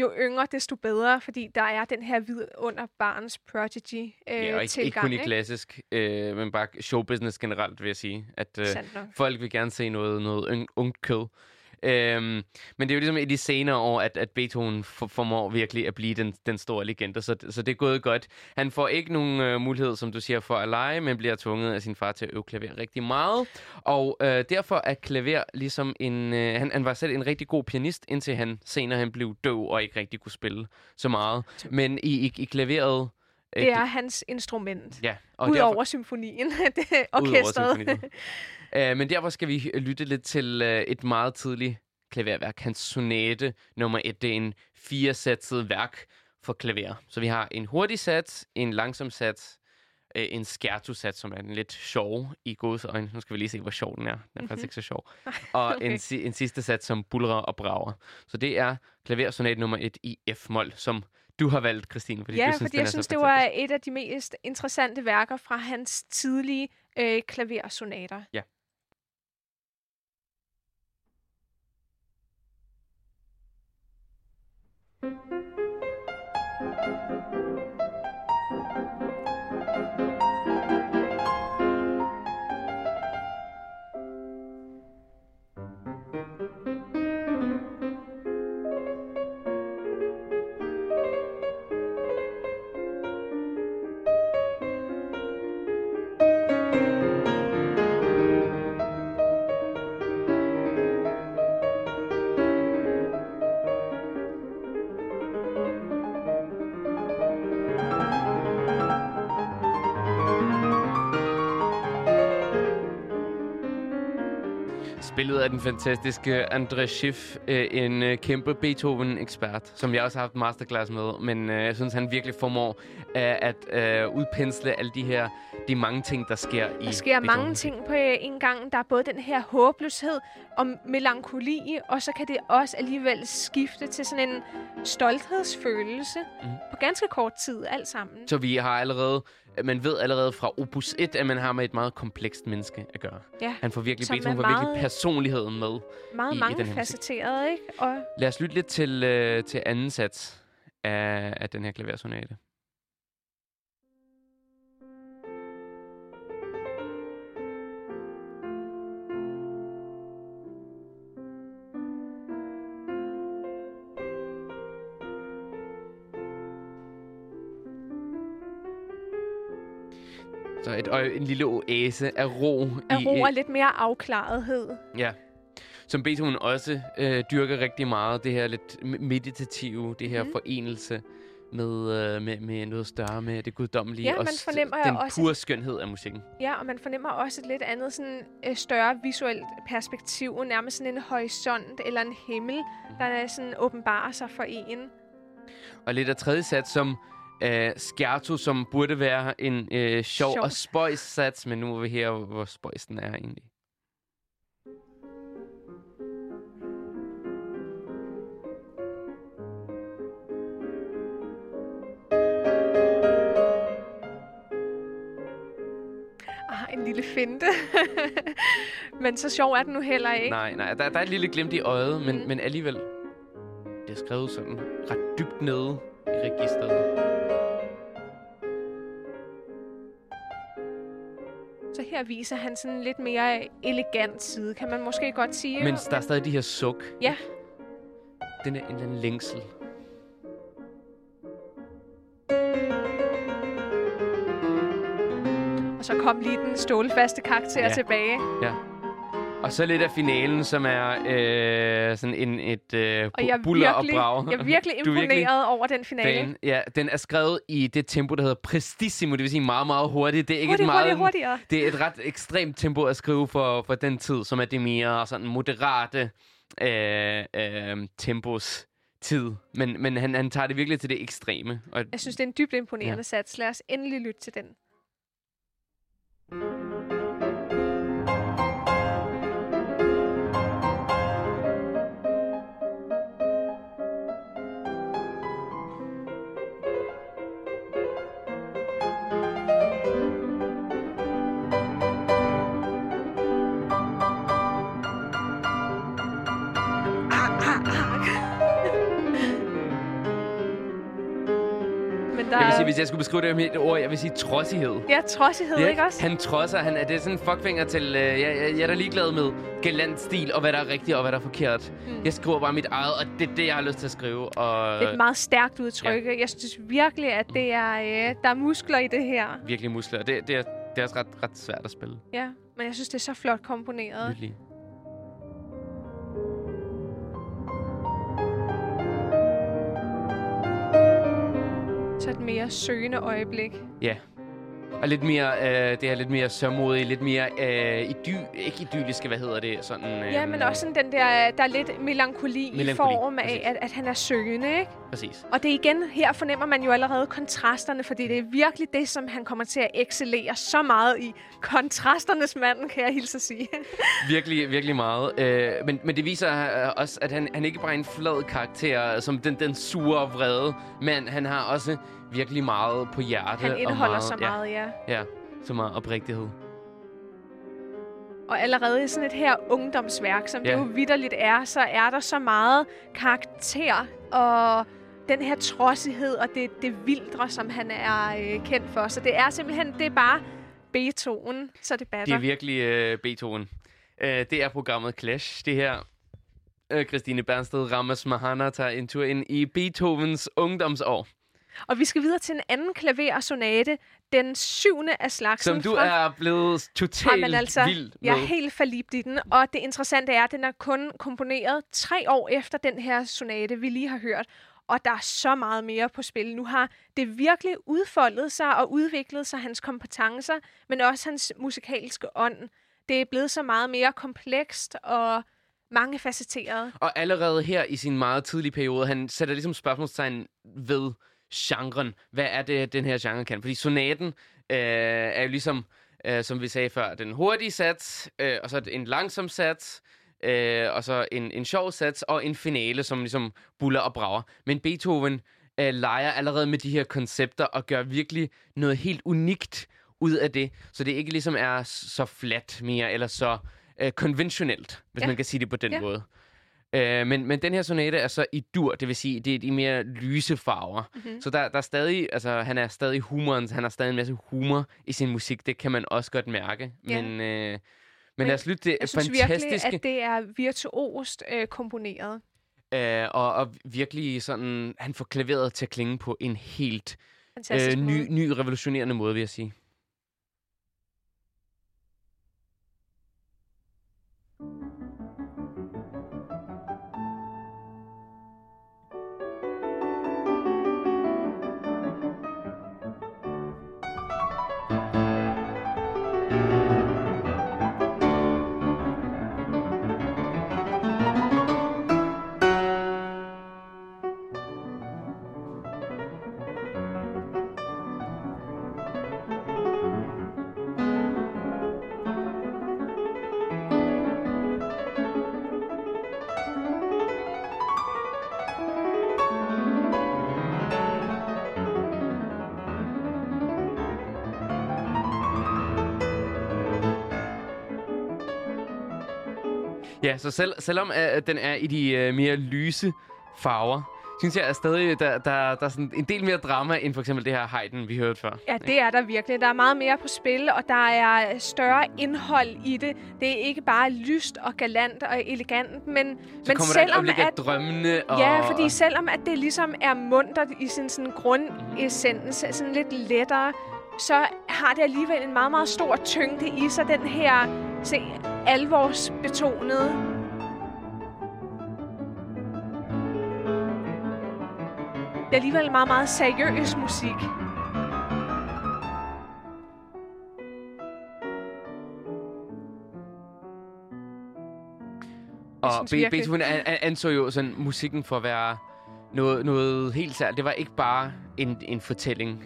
[SPEAKER 3] jo yngre, desto bedre, fordi der er den her vidunderbarns prodigy øh,
[SPEAKER 2] Ja, og ikke,
[SPEAKER 3] tilgang.
[SPEAKER 2] ikke kun i klassisk, øh, men bare showbusiness generelt, vil jeg sige. At øh, folk vil gerne se noget, noget ung, ungt kød. Øhm, men det er jo ligesom i de senere år, at, at Beethoven for, formår virkelig at blive den, den store legende, så, så det er gået godt. Han får ikke nogen øh, mulighed, som du siger, for at lege, men bliver tvunget af sin far til at øve klaver rigtig meget. Og øh, derfor er klaver ligesom en... Øh, han, han var selv en rigtig god pianist, indtil han senere han blev døv og ikke rigtig kunne spille så meget. Men i, i, i klaveret... øh,
[SPEAKER 3] Det er hans instrument.
[SPEAKER 2] Ja, og
[SPEAKER 3] Udover
[SPEAKER 2] derfor,
[SPEAKER 3] symfonien, det er orkestret.
[SPEAKER 2] symfonien. uh, men derfor skal vi lytte lidt til uh, et meget tidligt klaverværk. Hans sonate nummer et. Det er en firesatset værk for klaver. Så vi har en hurtig sats, en langsom sats, uh, en scherzo-sats, som er den lidt sjov i gods øjne. Nu skal vi lige se, hvor sjov den er. Den er mm-hmm. faktisk ikke så sjov. Og
[SPEAKER 3] Okay.
[SPEAKER 2] en, en sidste sats, som bulrer og brager. Så det er klaversonate nummer et i F-mol, som du har valgt, Christine, fordi
[SPEAKER 3] Ja,
[SPEAKER 2] du synes,
[SPEAKER 3] fordi jeg synes, det var et af de mest interessante værker fra hans tidlige øh, klaversonater.
[SPEAKER 2] Ja. spillet af den fantastiske André Schiff, øh, en øh, kæmpe Beethoven-ekspert, som jeg også har haft masterclass med. Men øh, jeg synes, han virkelig formår at udpensle alle de her, de mange ting, der sker i
[SPEAKER 3] Der sker mange ting på øh, en gang. Der er både den her håbløshed og melankoli, og så kan det også alligevel skifte til sådan en stolthedsfølelse mm. på ganske kort tid, alt sammen.
[SPEAKER 2] Så vi har allerede, man ved allerede fra Opus 1, at man har med et meget komplekst menneske at gøre.
[SPEAKER 3] Ja,
[SPEAKER 2] Han får virkelig, Beethoven
[SPEAKER 3] er
[SPEAKER 2] får virkelig personligheden med.
[SPEAKER 3] meget
[SPEAKER 2] i- i den her musik.
[SPEAKER 3] mangefacetteret, ikke? Og
[SPEAKER 2] Lad os lytte lidt til, øh, til anden sats af, af den her klaversonate. Et øje, en lille oase af ro.
[SPEAKER 3] af
[SPEAKER 2] i,
[SPEAKER 3] ro og lidt mere afklarethed.
[SPEAKER 2] Ja. Som Beethoven også øh, dyrker rigtig meget, det her lidt me- meditative, det her mm. forenelse med, øh, med, med noget større, med det guddommelige.
[SPEAKER 3] Ja,
[SPEAKER 2] og
[SPEAKER 3] man
[SPEAKER 2] s-
[SPEAKER 3] fornemmer
[SPEAKER 2] den
[SPEAKER 3] også-
[SPEAKER 2] pure skønhed af musikken.
[SPEAKER 3] Ja, og man fornemmer også et lidt andet sådan, øh, større visuelt perspektiv, nærmest sådan en horisont eller en himmel,
[SPEAKER 2] Mhm.
[SPEAKER 3] der er sådan åbenbarer sig for en.
[SPEAKER 2] Og lidt af tredje sats som øh, Scherzo, som burde være en øh, sjov,
[SPEAKER 3] Sjov.
[SPEAKER 2] og spøjs sats, men nu må vi her, hvor spøjs den er egentlig.
[SPEAKER 3] Ah, en lille finte. Men så sjov er den nu heller ikke.
[SPEAKER 2] Nej, nej, der, der er et lille glimt i øjet, men,
[SPEAKER 3] Mm.
[SPEAKER 2] men alligevel, det er skrevet sådan ret dybt nede i registret.
[SPEAKER 3] Her viser han sådan lidt mere elegant side, kan man måske godt sige.
[SPEAKER 2] Men der er stadig de her suk.
[SPEAKER 3] Ja.
[SPEAKER 2] Den er en eller anden længsel.
[SPEAKER 3] Og så kom lige den stålfaste karakter
[SPEAKER 2] Ja.
[SPEAKER 3] tilbage.
[SPEAKER 2] Ja. Og så lidt af finalen, som er øh, sådan en, et øh,
[SPEAKER 3] Og jeg er
[SPEAKER 2] buller
[SPEAKER 3] virkelig,
[SPEAKER 2] og brag.
[SPEAKER 3] jeg er virkelig
[SPEAKER 2] Du er
[SPEAKER 3] imponeret
[SPEAKER 2] virkelig
[SPEAKER 3] over den finale.
[SPEAKER 2] fan. Ja, den er skrevet i det tempo, der hedder prestissimo, det vil sige meget, meget hurtigt. Det er ikke
[SPEAKER 3] Hurtigt,
[SPEAKER 2] et meget,
[SPEAKER 3] hurtigt, hurtigere.
[SPEAKER 2] Det er et ret ekstremt tempo at skrive for, for den tid, som er det mere sådan moderate øh, øh, tempos tid. Men, men han, han tager det virkelig til det ekstreme. Og
[SPEAKER 3] Jeg synes, det er en dybt imponerende
[SPEAKER 2] Ja.
[SPEAKER 3] sats. Lad os endelig lytte til den. Men der
[SPEAKER 2] jeg vil sige, hvis jeg skulle beskrive det med et ord, jeg vil sige trodsighed.
[SPEAKER 3] ja, trodsighed, ikke også?
[SPEAKER 2] Han trodser, han er det er sådan en fuckfinger til, øh, jeg, jeg, jeg er da ligeglad med galant stil, og hvad der er rigtigt, og hvad der er forkert.
[SPEAKER 3] Mm.
[SPEAKER 2] Jeg skriver bare mit eget, og det er det, jeg har lyst til at skrive. Og
[SPEAKER 3] Det er et meget stærkt udtryk. Ja. Jeg synes virkelig, at det er, øh, der er muskler i det her.
[SPEAKER 2] virkelig muskler. Det, det, er, det er også ret, ret svært at spille.
[SPEAKER 3] Ja, men jeg synes, det er så flot komponeret.
[SPEAKER 2] Virkelig.
[SPEAKER 3] Et mere søgende øjeblik.
[SPEAKER 2] Ja. Og lidt mere, øh, det er lidt mere sørmodigt, lidt mere øh, idy, ikke idylliske, hvad hedder det? Sådan, øh,
[SPEAKER 3] Ja, men også sådan den der, der er lidt melankoli,
[SPEAKER 2] Melankoli,
[SPEAKER 3] i form af,
[SPEAKER 2] præcis.
[SPEAKER 3] at, at han er søgende, ikke?
[SPEAKER 2] Præcis.
[SPEAKER 3] Og det igen, her fornemmer man jo allerede kontrasterne, fordi det er virkelig det, som han kommer til at excellere så meget i. Kontrasternes mand, kan jeg hilse at sige.
[SPEAKER 2] Virkelig, virkelig meget. Øh, men, men det viser øh, også, at han, han ikke bare er en flad karakter, som den, den sure og vrede, men han har også virkelig meget på hjerte.
[SPEAKER 3] Han
[SPEAKER 2] og
[SPEAKER 3] indeholder
[SPEAKER 2] meget,
[SPEAKER 3] så meget, ja.
[SPEAKER 2] Ja, ja, så meget oprigtighed.
[SPEAKER 3] Og allerede i sådan et her ungdomsværk, som
[SPEAKER 2] Ja.
[SPEAKER 3] det jo vidderligt er, så er der så meget karakter og den her trodsighed og det, det vildre, som han er øh, kendt for. Så det er simpelthen, det er bare Beethoven, så det batter.
[SPEAKER 2] Det er virkelig øh, Beethoven. Øh, det er programmet Clash. Det her øh, Christine Bernsted Rammes Mahana tager en tur ind i Beethovens ungdomsår.
[SPEAKER 3] Og vi skal videre til en anden klaversonate, den syvende af slagsen.
[SPEAKER 2] Som du
[SPEAKER 3] fra
[SPEAKER 2] er blevet totalt
[SPEAKER 3] Jamen altså,
[SPEAKER 2] vild med.
[SPEAKER 3] Jeg er helt forlibt i den, og det interessante er, at den er kun komponeret tre år efter den her sonate, vi lige har hørt. Og der er så meget mere på spil. Nu har det virkelig udfoldet sig og udviklet sig, hans kompetencer, men også hans musikalske ånd. det er blevet så meget mere komplekst og mangefacetteret.
[SPEAKER 2] Og allerede her i sin meget tidlige periode, han sætter ligesom spørgsmålstegn ved genren. Hvad er det, den her genre kan? Fordi sonaten øh, er jo ligesom, øh, som vi sagde før, den hurtige sats, øh, og så en langsom sats, øh, og så en, en sjov sats, og en finale, som ligesom buller og brager. Men Beethoven øh, leger allerede med de her koncepter og gør virkelig noget helt unikt ud af det, så det ikke ligesom er så flat mere, eller så øh, konventionelt, hvis
[SPEAKER 3] Ja.
[SPEAKER 2] man kan sige det på den
[SPEAKER 3] Ja.
[SPEAKER 2] måde. Øh, men, men den her sonate er så i dur, det vil sige, det er de mere lyse farver.
[SPEAKER 3] Mhm.
[SPEAKER 2] Mm-hmm. Så der, der er stadig, altså han er stadig humoren, han har stadig en masse humor i sin musik, det kan man også godt mærke.
[SPEAKER 3] Ja.
[SPEAKER 2] Men, øh, men
[SPEAKER 3] Men
[SPEAKER 2] lad os lytte det
[SPEAKER 3] Jeg synes
[SPEAKER 2] fantastiske,
[SPEAKER 3] virkelig, at det er virtuost øh, komponeret.
[SPEAKER 2] øh, og, og virkelig sådan, han får klaveret til at klinge på en helt øh, ny, ny revolutionerende måde, vil jeg sige. Ja, så selv, selvom uh, den er i de uh, mere lyse farver, synes jeg at stadig, der, der, der er sådan en del mere drama, end for eksempel det her Haydn, vi hørte før.
[SPEAKER 3] Ja, det er der virkelig. Der er meget mere på spil, og der er større indhold i det. Det er ikke bare lyst og galant og elegant, men,
[SPEAKER 2] Så
[SPEAKER 3] men
[SPEAKER 2] der
[SPEAKER 3] selvom
[SPEAKER 2] af
[SPEAKER 3] at
[SPEAKER 2] drømmende og...
[SPEAKER 3] Ja, fordi selvom at det ligesom er muntert i sin sådan grundessens, sådan lidt lettere, så har det alligevel en meget, meget stor tyngde i sig, den her se, alvorsbetonede. Det er alligevel meget, meget seriøs musik.
[SPEAKER 2] Og
[SPEAKER 3] synes
[SPEAKER 2] Beethoven an- an- anså jo sådan musikken for at være noget, noget helt særligt. Det var ikke bare en, en fortælling.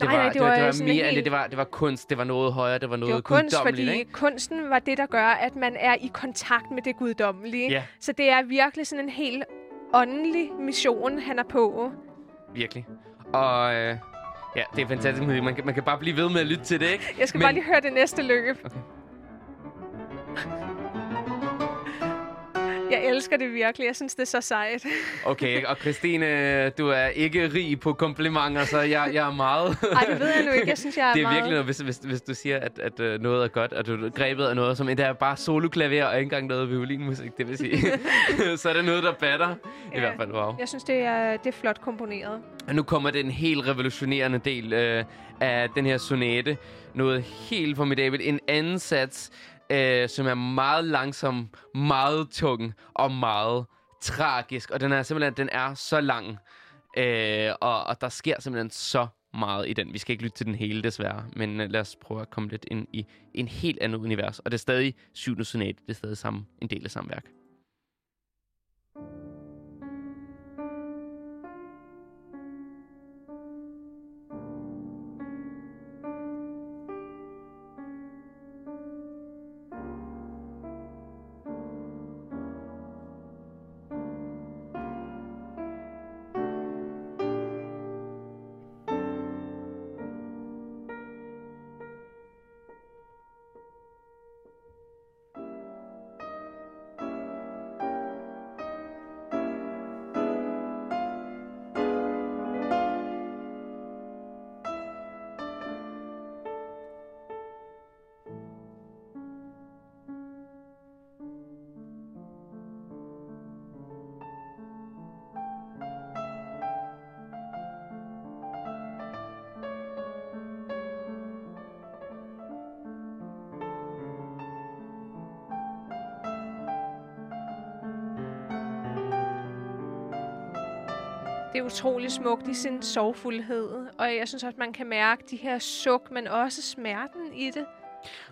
[SPEAKER 2] Det var,
[SPEAKER 3] nej,
[SPEAKER 2] det var, det var
[SPEAKER 3] sådan
[SPEAKER 2] mere
[SPEAKER 3] helt-
[SPEAKER 2] end det. Det var, det var kunst, det var noget højere, det var noget
[SPEAKER 3] Det var kunst, fordi
[SPEAKER 2] ikke?
[SPEAKER 3] kunsten var det, der gør, at man er i kontakt med det guddommelige.
[SPEAKER 2] Ja,
[SPEAKER 3] Så det er virkelig sådan en helt åndelig mission, han er på.
[SPEAKER 2] virkelig. Og øh, ja, det er fantastisk musik. Man kan, man kan bare blive ved med at lytte til det, ikke?
[SPEAKER 3] Jeg skal
[SPEAKER 2] Men...
[SPEAKER 3] bare lige høre det næste løb.
[SPEAKER 2] Okay.
[SPEAKER 3] Jeg elsker det virkelig. Jeg synes, det er så sejt.
[SPEAKER 2] Okay, og Christine, du er ikke rig på komplimenter, så jeg, jeg er meget...
[SPEAKER 3] Ej, det ved jeg nu ikke. Jeg synes, jeg er,
[SPEAKER 2] det er
[SPEAKER 3] meget...
[SPEAKER 2] virkelig noget, hvis, hvis, hvis du siger, at, at uh, noget er godt, og du er grebet af noget, som endda er bare soloklaver og ikke engang noget violinmusik, det vil sige. så er det noget, der batter. I
[SPEAKER 3] Ja.
[SPEAKER 2] hvert fald, wow.
[SPEAKER 3] Jeg synes, det er, det er flot komponeret.
[SPEAKER 2] Og nu kommer den helt revolutionerende del øh, af den her sonate. Noget helt formidabelt. En anden sats, øh, som er meget langsom, meget tung og meget tragisk. Og den er simpelthen den er så lang. Øh, og, og der sker simpelthen så meget i den. Vi skal ikke lytte til den hele, desværre. Men øh, lad os prøve at komme lidt ind i en helt andet univers. Og det er stadig syvende sonat. Det er stadig samme, en del af samme værk.
[SPEAKER 3] Utrolig smukt i sin sorgfuldhed. Og jeg synes også, man kan mærke de her suk, men også smerten i det.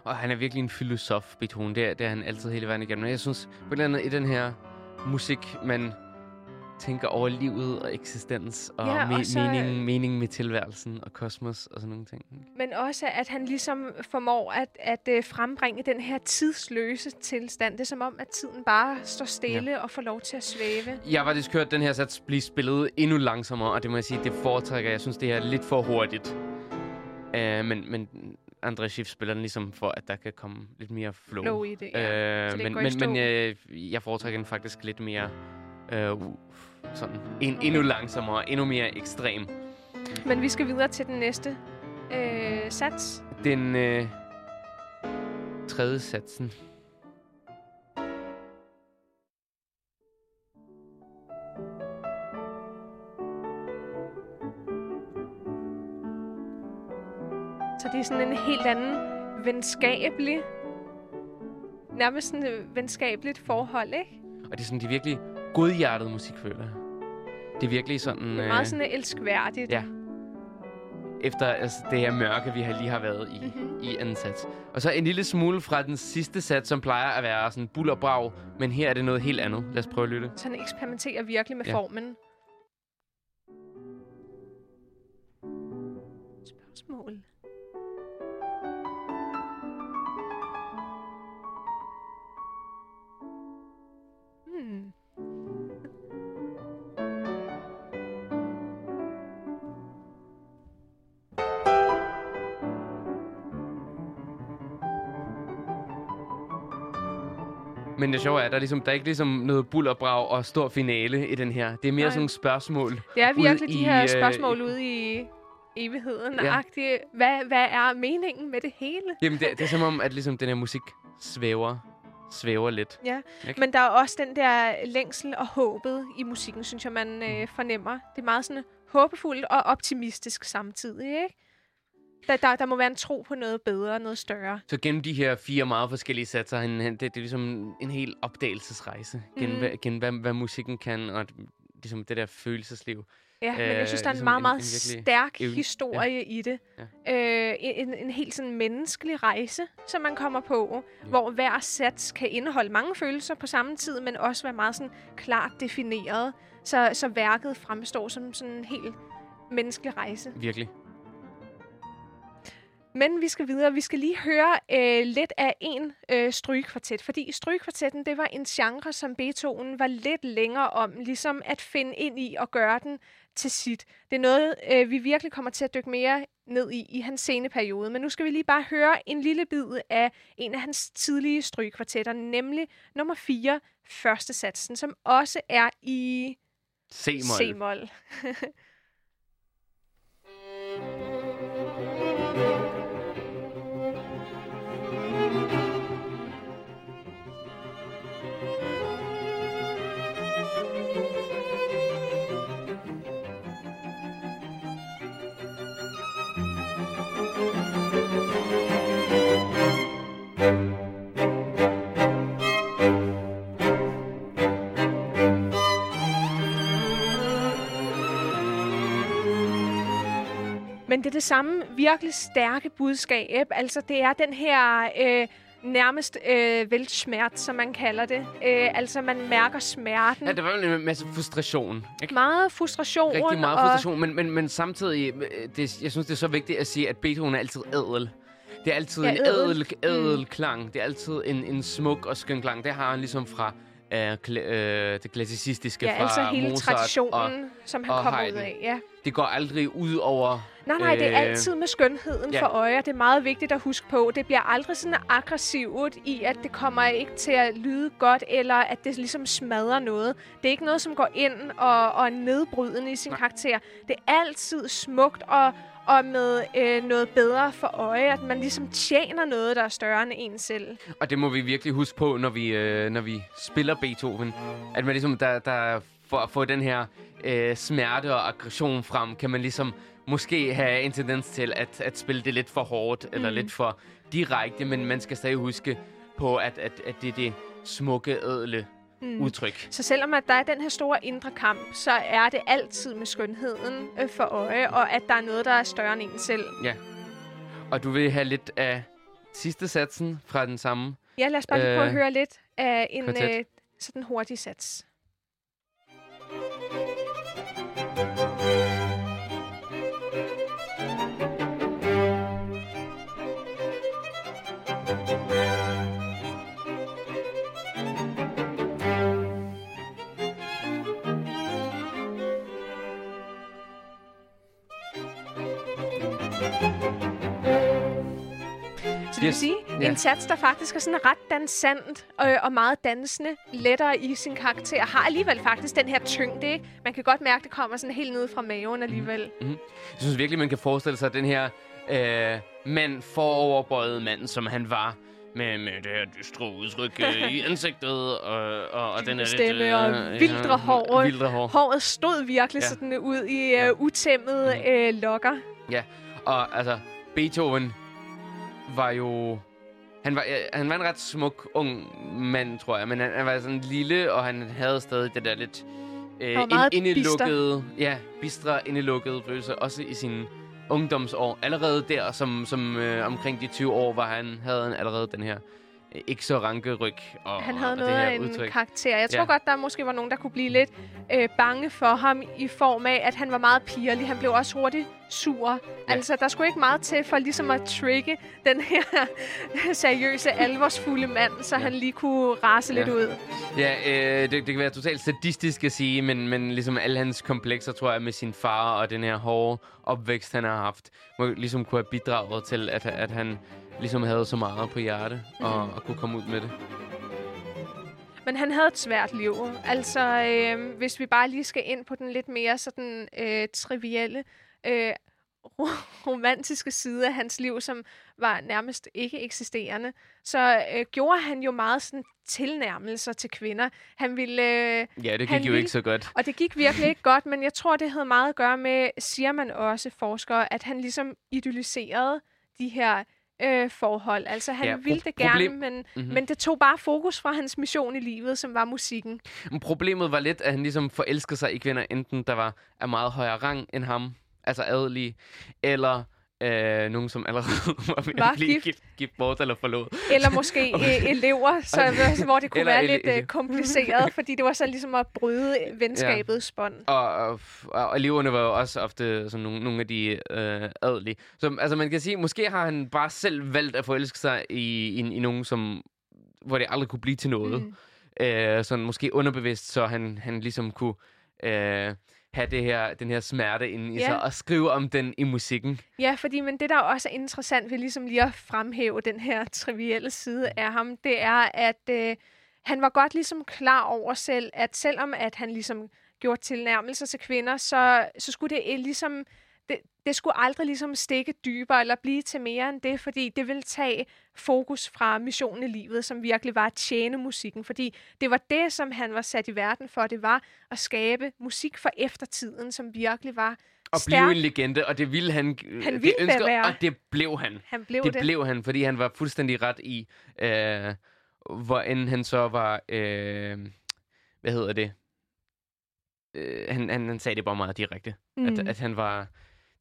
[SPEAKER 2] Og han er virkelig en filosof, Beethoven. Det er, det er han altid hele vejen igennem. Og jeg synes, på en eller anden i den her musik, man tænker over livet og eksistens og,
[SPEAKER 3] Ja,
[SPEAKER 2] me-
[SPEAKER 3] og så,
[SPEAKER 2] mening, mening med tilværelsen og kosmos og sådan nogle ting.
[SPEAKER 3] Men også, at han ligesom formår at, at øh, frembringe den her tidsløse tilstand. Det er som om, at tiden bare står stille ja. og får lov til at svæve.
[SPEAKER 2] Jeg har faktisk hørt den her sats blive spillet endnu langsommere, og det må jeg sige, det foretrækker. Jeg synes, det er lidt for hurtigt. Uh, men, men André Schiff spiller den ligesom for, at der kan komme lidt mere flow.
[SPEAKER 3] Flow i det, ja.
[SPEAKER 2] Øh,
[SPEAKER 3] det
[SPEAKER 2] men men, men øh, jeg foretrækker den faktisk lidt mere øh, uh, sådan en, endnu langsommere, endnu mere ekstrem.
[SPEAKER 3] Men vi skal videre til den næste øh, sats.
[SPEAKER 2] Den øh, tredje satsen.
[SPEAKER 3] Så det er sådan en helt anden venskabelig, nærmest sådan venskabeligt forhold, ikke?
[SPEAKER 2] Og det er sådan, er virkelig godhjertet musik, føler jeg. Det er virkelig sådan...
[SPEAKER 3] Det er meget sådan elskværdigt.
[SPEAKER 2] ja. Efter altså, det her mørke, vi har lige har været i,
[SPEAKER 3] Mhm.
[SPEAKER 2] mm-hmm. i anden sats. Og så en lille smule fra den sidste sats, som plejer at være sådan bull og brag, men her er det noget helt andet. Lad os prøve at lytte.
[SPEAKER 3] Så han eksperimenterer virkelig med
[SPEAKER 2] Ja.
[SPEAKER 3] formen. Spørgsmål. Hmm.
[SPEAKER 2] Men det sjove er, at der er, ligesom, der er ikke ligesom noget bull og stor finale i den her. Det er mere
[SPEAKER 3] Nej.
[SPEAKER 2] sådan nogle spørgsmål.
[SPEAKER 3] Det er virkelig de
[SPEAKER 2] i,
[SPEAKER 3] her
[SPEAKER 2] øh,
[SPEAKER 3] spørgsmål ude i evigheden.
[SPEAKER 2] Ja.
[SPEAKER 3] Hvad, hvad er meningen med det hele?
[SPEAKER 2] Jamen, det, det er som om, at ligesom, den her musik svæver, svæver lidt.
[SPEAKER 3] Ja,
[SPEAKER 2] Ikke?
[SPEAKER 3] men der er også den der længsel og håbet i musikken, synes jeg, man
[SPEAKER 2] Mm.
[SPEAKER 3] øh, fornemmer. Det er meget sådan håbefuldt og optimistisk samtidig, ikke? Der, der, der må være en tro på noget bedre, noget større.
[SPEAKER 2] Så gennem de her fire meget forskellige satser, han, han, det, det er ligesom en helt opdagelsesrejse. Gennem,
[SPEAKER 3] Mhm.
[SPEAKER 2] hvad, gennem hvad, hvad musikken kan, og ligesom det der følelsesliv.
[SPEAKER 3] Ja, men jeg synes,
[SPEAKER 2] Øh,
[SPEAKER 3] der er en
[SPEAKER 2] ligesom
[SPEAKER 3] meget,
[SPEAKER 2] en-
[SPEAKER 3] meget
[SPEAKER 2] en virkelig
[SPEAKER 3] stærk
[SPEAKER 2] evne.
[SPEAKER 3] historie ja. i det.
[SPEAKER 2] Ja.
[SPEAKER 3] Øh, en, en helt sådan menneskelig rejse, som man kommer på, ja. hvor hver sats kan indeholde mange følelser på samme tid, men også være meget sådan klart defineret, så, så værket fremstår som sådan en helt menneskelig rejse.
[SPEAKER 2] Virkelig.
[SPEAKER 3] Men vi skal videre. Vi skal lige høre øh, lidt af en øh, strygekvartet, fordi strygekvartetten, det var en genre, som Beethoven var lidt længere om, ligesom at finde ind i og gøre den til sit. Det er noget, øh, vi virkelig kommer til at dykke mere ned i i hans sceneperiode. Men nu skal vi lige bare høre en lille bid af en af hans tidlige strygekvartetter, nemlig nummer 4, første satsen, som også er i
[SPEAKER 2] C-mol.
[SPEAKER 3] C-mol. Men det er det samme virkelig stærke budskab. Altså, det er den her øh, nærmest øh, velsmert, som man kalder det. Øh, altså, man mærker smerten.
[SPEAKER 2] Ja, der var en masse frustration. Ikke?
[SPEAKER 3] Meget frustration.
[SPEAKER 2] Rigtig meget
[SPEAKER 3] og,
[SPEAKER 2] frustration, men, men, men samtidig, øh, det, jeg synes, det er så vigtigt at sige, at Beethoven er altid ædel. Det er altid
[SPEAKER 3] Ja,
[SPEAKER 2] en
[SPEAKER 3] ædel.
[SPEAKER 2] ædel, ædel klang. Det er altid en, en smuk og skøn klang. Det har han ligesom fra øh, kla, øh, det klassicistiske
[SPEAKER 3] Ja,
[SPEAKER 2] fra
[SPEAKER 3] altså hele
[SPEAKER 2] Mozart. Og
[SPEAKER 3] traditionen, som han
[SPEAKER 2] og
[SPEAKER 3] kommer ud
[SPEAKER 2] Haydn.
[SPEAKER 3] af. Ja.
[SPEAKER 2] det går aldrig ud over...
[SPEAKER 3] Nej, nej, det er
[SPEAKER 2] Øh,
[SPEAKER 3] altid med skønheden
[SPEAKER 2] ja.
[SPEAKER 3] for øje. Det er meget vigtigt at huske på. Det bliver aldrig sådan aggressivt i, at det kommer ikke til at lyde godt, eller at det ligesom smadrer noget. Det er ikke noget, som går ind og, og er nedbrydende i sin
[SPEAKER 2] Nej.
[SPEAKER 3] karakter. Det er altid smukt og, og med øh, noget bedre for øje. At man ligesom tjener noget, der er større end en selv.
[SPEAKER 2] Og det må vi virkelig huske på, når vi, øh, når vi spiller Beethoven. At man ligesom, der, der for at få den her øh, smerte og aggression frem, kan man ligesom måske have en tendens til at, at spille det lidt for hårdt, mm. eller lidt for direkte, men man skal stadig huske på, at, at, at det er det smukke, ædle mm. udtryk.
[SPEAKER 3] Så selvom at der er den her store indre kamp, så er det altid med skønheden øh, for øje, og at der er noget, der er større end en selv.
[SPEAKER 2] Ja. Og du vil have lidt af sidste satsen fra den samme.
[SPEAKER 3] Ja, lad os bare lige prøve at
[SPEAKER 2] Øh,
[SPEAKER 3] høre lidt af en
[SPEAKER 2] kvartet.
[SPEAKER 3] øh, sådan hurtig sats. Så det vil
[SPEAKER 2] Yes.
[SPEAKER 3] sige,
[SPEAKER 2] Ja.
[SPEAKER 3] en sats, der faktisk er sådan ret dansant øh, og meget dansende, lettere i sin karakter, har alligevel faktisk den her tyngde, ikke? Man kan godt mærke, det kommer sådan helt ned fra maven alligevel.
[SPEAKER 2] Jeg synes virkelig, man kan forestille sig, at den her øh, mand, foroverbøjet mand, som han var, med, med det her dystre udtryk øh, i ansigtet, og, og, og den er
[SPEAKER 3] stemme
[SPEAKER 2] lidt,
[SPEAKER 3] og vildre hår.
[SPEAKER 2] Vildre hår.
[SPEAKER 3] Håret stod virkelig
[SPEAKER 2] Ja.
[SPEAKER 3] sådan ud i øh, utæmmede øh, lokker.
[SPEAKER 2] Og altså, Beethoven var jo... Han var, han var en ret smuk ung mand, tror jeg. Men han, han var sådan lille, og han havde stadig det der lidt... Øh,
[SPEAKER 3] meget
[SPEAKER 2] indelukkede, ja, bistre, indelukkede følelse, også i sine ungdomsår. Allerede der, som, som øh, omkring de 20 år, var han, havde han allerede den her ikke så ranke ryg. Og,
[SPEAKER 3] Han havde
[SPEAKER 2] og
[SPEAKER 3] noget af en
[SPEAKER 2] udtryk.
[SPEAKER 3] karakter. Jeg tror
[SPEAKER 2] Ja.
[SPEAKER 3] godt, der måske var nogen, der kunne blive lidt øh, bange for ham i form af, at han var meget pirlig. Han blev også hurtigt sur. Ja. Altså, der skulle ikke meget til for ligesom at trigge den her seriøse, alvorsfulde mand, så ja. han lige kunne rase
[SPEAKER 2] Ja.
[SPEAKER 3] lidt ud.
[SPEAKER 2] Ja, øh, det, det kan være totalt sadistisk at sige, men, men ligesom alle hans komplekser, tror jeg, med sin far og den her hårde opvækst, han har haft, må ligesom kunne have bidraget til, at, at han ligesom havde så meget på hjerte og, og kunne komme ud med det.
[SPEAKER 3] Men han havde et svært liv. Altså, øh, hvis vi bare lige skal ind på den lidt mere sådan øh, trivielle, øh, ro- romantiske side af hans liv, som var nærmest ikke eksisterende, så øh, gjorde han jo meget sådan tilnærmelser til kvinder. Han ville... Øh,
[SPEAKER 2] Ja, det gik
[SPEAKER 3] Han
[SPEAKER 2] jo
[SPEAKER 3] ville-
[SPEAKER 2] ikke så godt.
[SPEAKER 3] og det gik virkelig ikke godt, men jeg tror, det havde meget at gøre med, siger man også, forskere, at han ligesom idylliserede de her øh, forhold. Altså, han
[SPEAKER 2] Ja, pro-
[SPEAKER 3] ville det gerne,
[SPEAKER 2] problem-
[SPEAKER 3] men,
[SPEAKER 2] Mhm.
[SPEAKER 3] mm-hmm. men det tog bare fokus fra hans mission i livet, som var musikken.
[SPEAKER 2] Men Problemet var lidt, at han ligesom forelskede sig i kvinder, enten der var af meget højere rang end ham, altså adelige, eller øh, nogen, som allerede var ved
[SPEAKER 3] Var
[SPEAKER 2] at blive
[SPEAKER 3] gift.
[SPEAKER 2] gift, gift bort eller forlod.
[SPEAKER 3] Eller måske øh, elever, så, hvor det kunne
[SPEAKER 2] Eller
[SPEAKER 3] være
[SPEAKER 2] ele-
[SPEAKER 3] lidt øh, kompliceret, fordi det var så ligesom at bryde venskabets bånd.
[SPEAKER 2] Og, og, og eleverne var jo også ofte sådan nogle, nogle af de øh, adelige. Så altså, man kan sige, måske har han bare selv valgt at forelske sig i, i, i nogen, som, hvor det aldrig kunne blive til noget. Mm. Øh, sådan måske underbevidst, så han, han ligesom kunne øh, have det her, den her smerte inde i
[SPEAKER 3] Ja.
[SPEAKER 2] sig og skrive om den i musikken.
[SPEAKER 3] Ja, fordi men det, der også er interessant ved ligesom lige at fremhæve den her trivielle side af ham, det er, at øh, han var godt ligesom klar over selv, at selvom at han ligesom gjorde tilnærmelser til kvinder, så, så skulle det ligesom... Det, det skulle aldrig ligesom stikke dybere eller blive til mere end det, fordi det ville tage fokus fra missionen i livet, som virkelig var at tjene musikken. Fordi det var det, som han var sat i verden for. Det var at skabe musik for eftertiden, som virkelig var
[SPEAKER 2] Og
[SPEAKER 3] stærk.
[SPEAKER 2] blive en legende, og det ville han,
[SPEAKER 3] Han
[SPEAKER 2] det
[SPEAKER 3] ville det
[SPEAKER 2] ønskede,
[SPEAKER 3] være.
[SPEAKER 2] og det blev han.
[SPEAKER 3] Han blev
[SPEAKER 2] det,
[SPEAKER 3] det.
[SPEAKER 2] blev han, fordi han var fuldstændig ret i, øh, hvor end han så var, øh, hvad hedder det? Øh, han, han, han sagde det bare meget direkte, mm. at, at han var,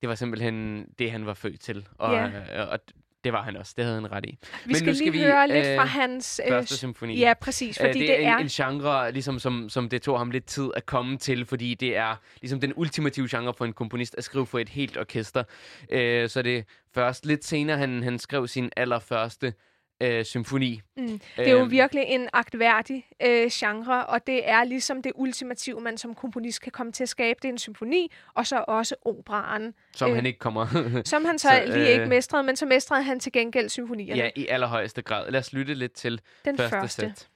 [SPEAKER 2] det var simpelthen det, han var født til, og,
[SPEAKER 3] Ja.
[SPEAKER 2] øh, og det var han også, det havde han ret i.
[SPEAKER 3] Vi
[SPEAKER 2] Men
[SPEAKER 3] skal
[SPEAKER 2] nu
[SPEAKER 3] lige
[SPEAKER 2] skal vi,
[SPEAKER 3] høre lidt
[SPEAKER 2] øh,
[SPEAKER 3] fra hans... øh,
[SPEAKER 2] Første symfoni.
[SPEAKER 3] Ja, præcis, fordi
[SPEAKER 2] Øh,
[SPEAKER 3] det,
[SPEAKER 2] det er
[SPEAKER 3] er...
[SPEAKER 2] en, en genre, ligesom, som, som det tog ham lidt tid at komme til, fordi det er ligesom den ultimative genre for en komponist at skrive for et helt orkester. Øh, så det først lidt senere, han, han skrev sin allerførste øh, symfoni.
[SPEAKER 3] Mm. Det er jo
[SPEAKER 2] Øhm,
[SPEAKER 3] virkelig en agtværdig øh, genre, og det er ligesom det ultimative, man som komponist kan komme til at skabe. Det er en symfoni, og så også operaen,
[SPEAKER 2] Som
[SPEAKER 3] øh,
[SPEAKER 2] han ikke kommer...
[SPEAKER 3] som han så,
[SPEAKER 2] Så,
[SPEAKER 3] så lige ikke
[SPEAKER 2] øh,
[SPEAKER 3] mestrede, men så mestrede han til gengæld symfonierne.
[SPEAKER 2] ja, i allerhøjeste grad. Lad os lytte lidt til
[SPEAKER 3] Den
[SPEAKER 2] første,
[SPEAKER 3] første.
[SPEAKER 2] sæt.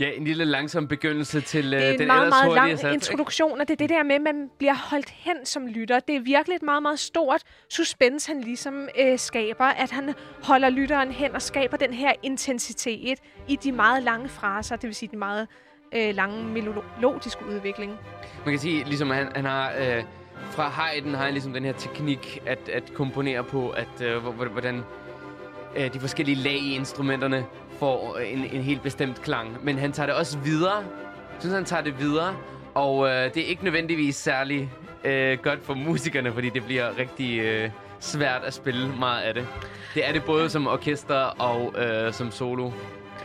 [SPEAKER 2] Ja, en lille langsom begyndelse til øh,
[SPEAKER 3] Det er en
[SPEAKER 2] den
[SPEAKER 3] meget, meget lang
[SPEAKER 2] ikke?
[SPEAKER 3] introduktion, og det er det der med, at man bliver holdt hen som lytter. Det er virkelig et meget, meget stort suspense, han ligesom øh, skaber, at han holder lytteren hen og skaber den her intensitet i de meget lange fraser, det vil sige den meget øh, lange melodiske udvikling.
[SPEAKER 2] Man kan sige, ligesom han, han har... Øh, fra Haydn har han ligesom den her teknik at, at komponere på, at øh, hvor- hvor- hvordan øh, de forskellige lag i instrumenterne får en, en helt bestemt klang. Men han tager det også videre. Jeg synes, han tager det videre. Og øh, det er ikke nødvendigvis særlig øh, godt for musikerne, fordi det bliver rigtig øh, svært at spille meget af det. Det er det både som orkester og øh, som solo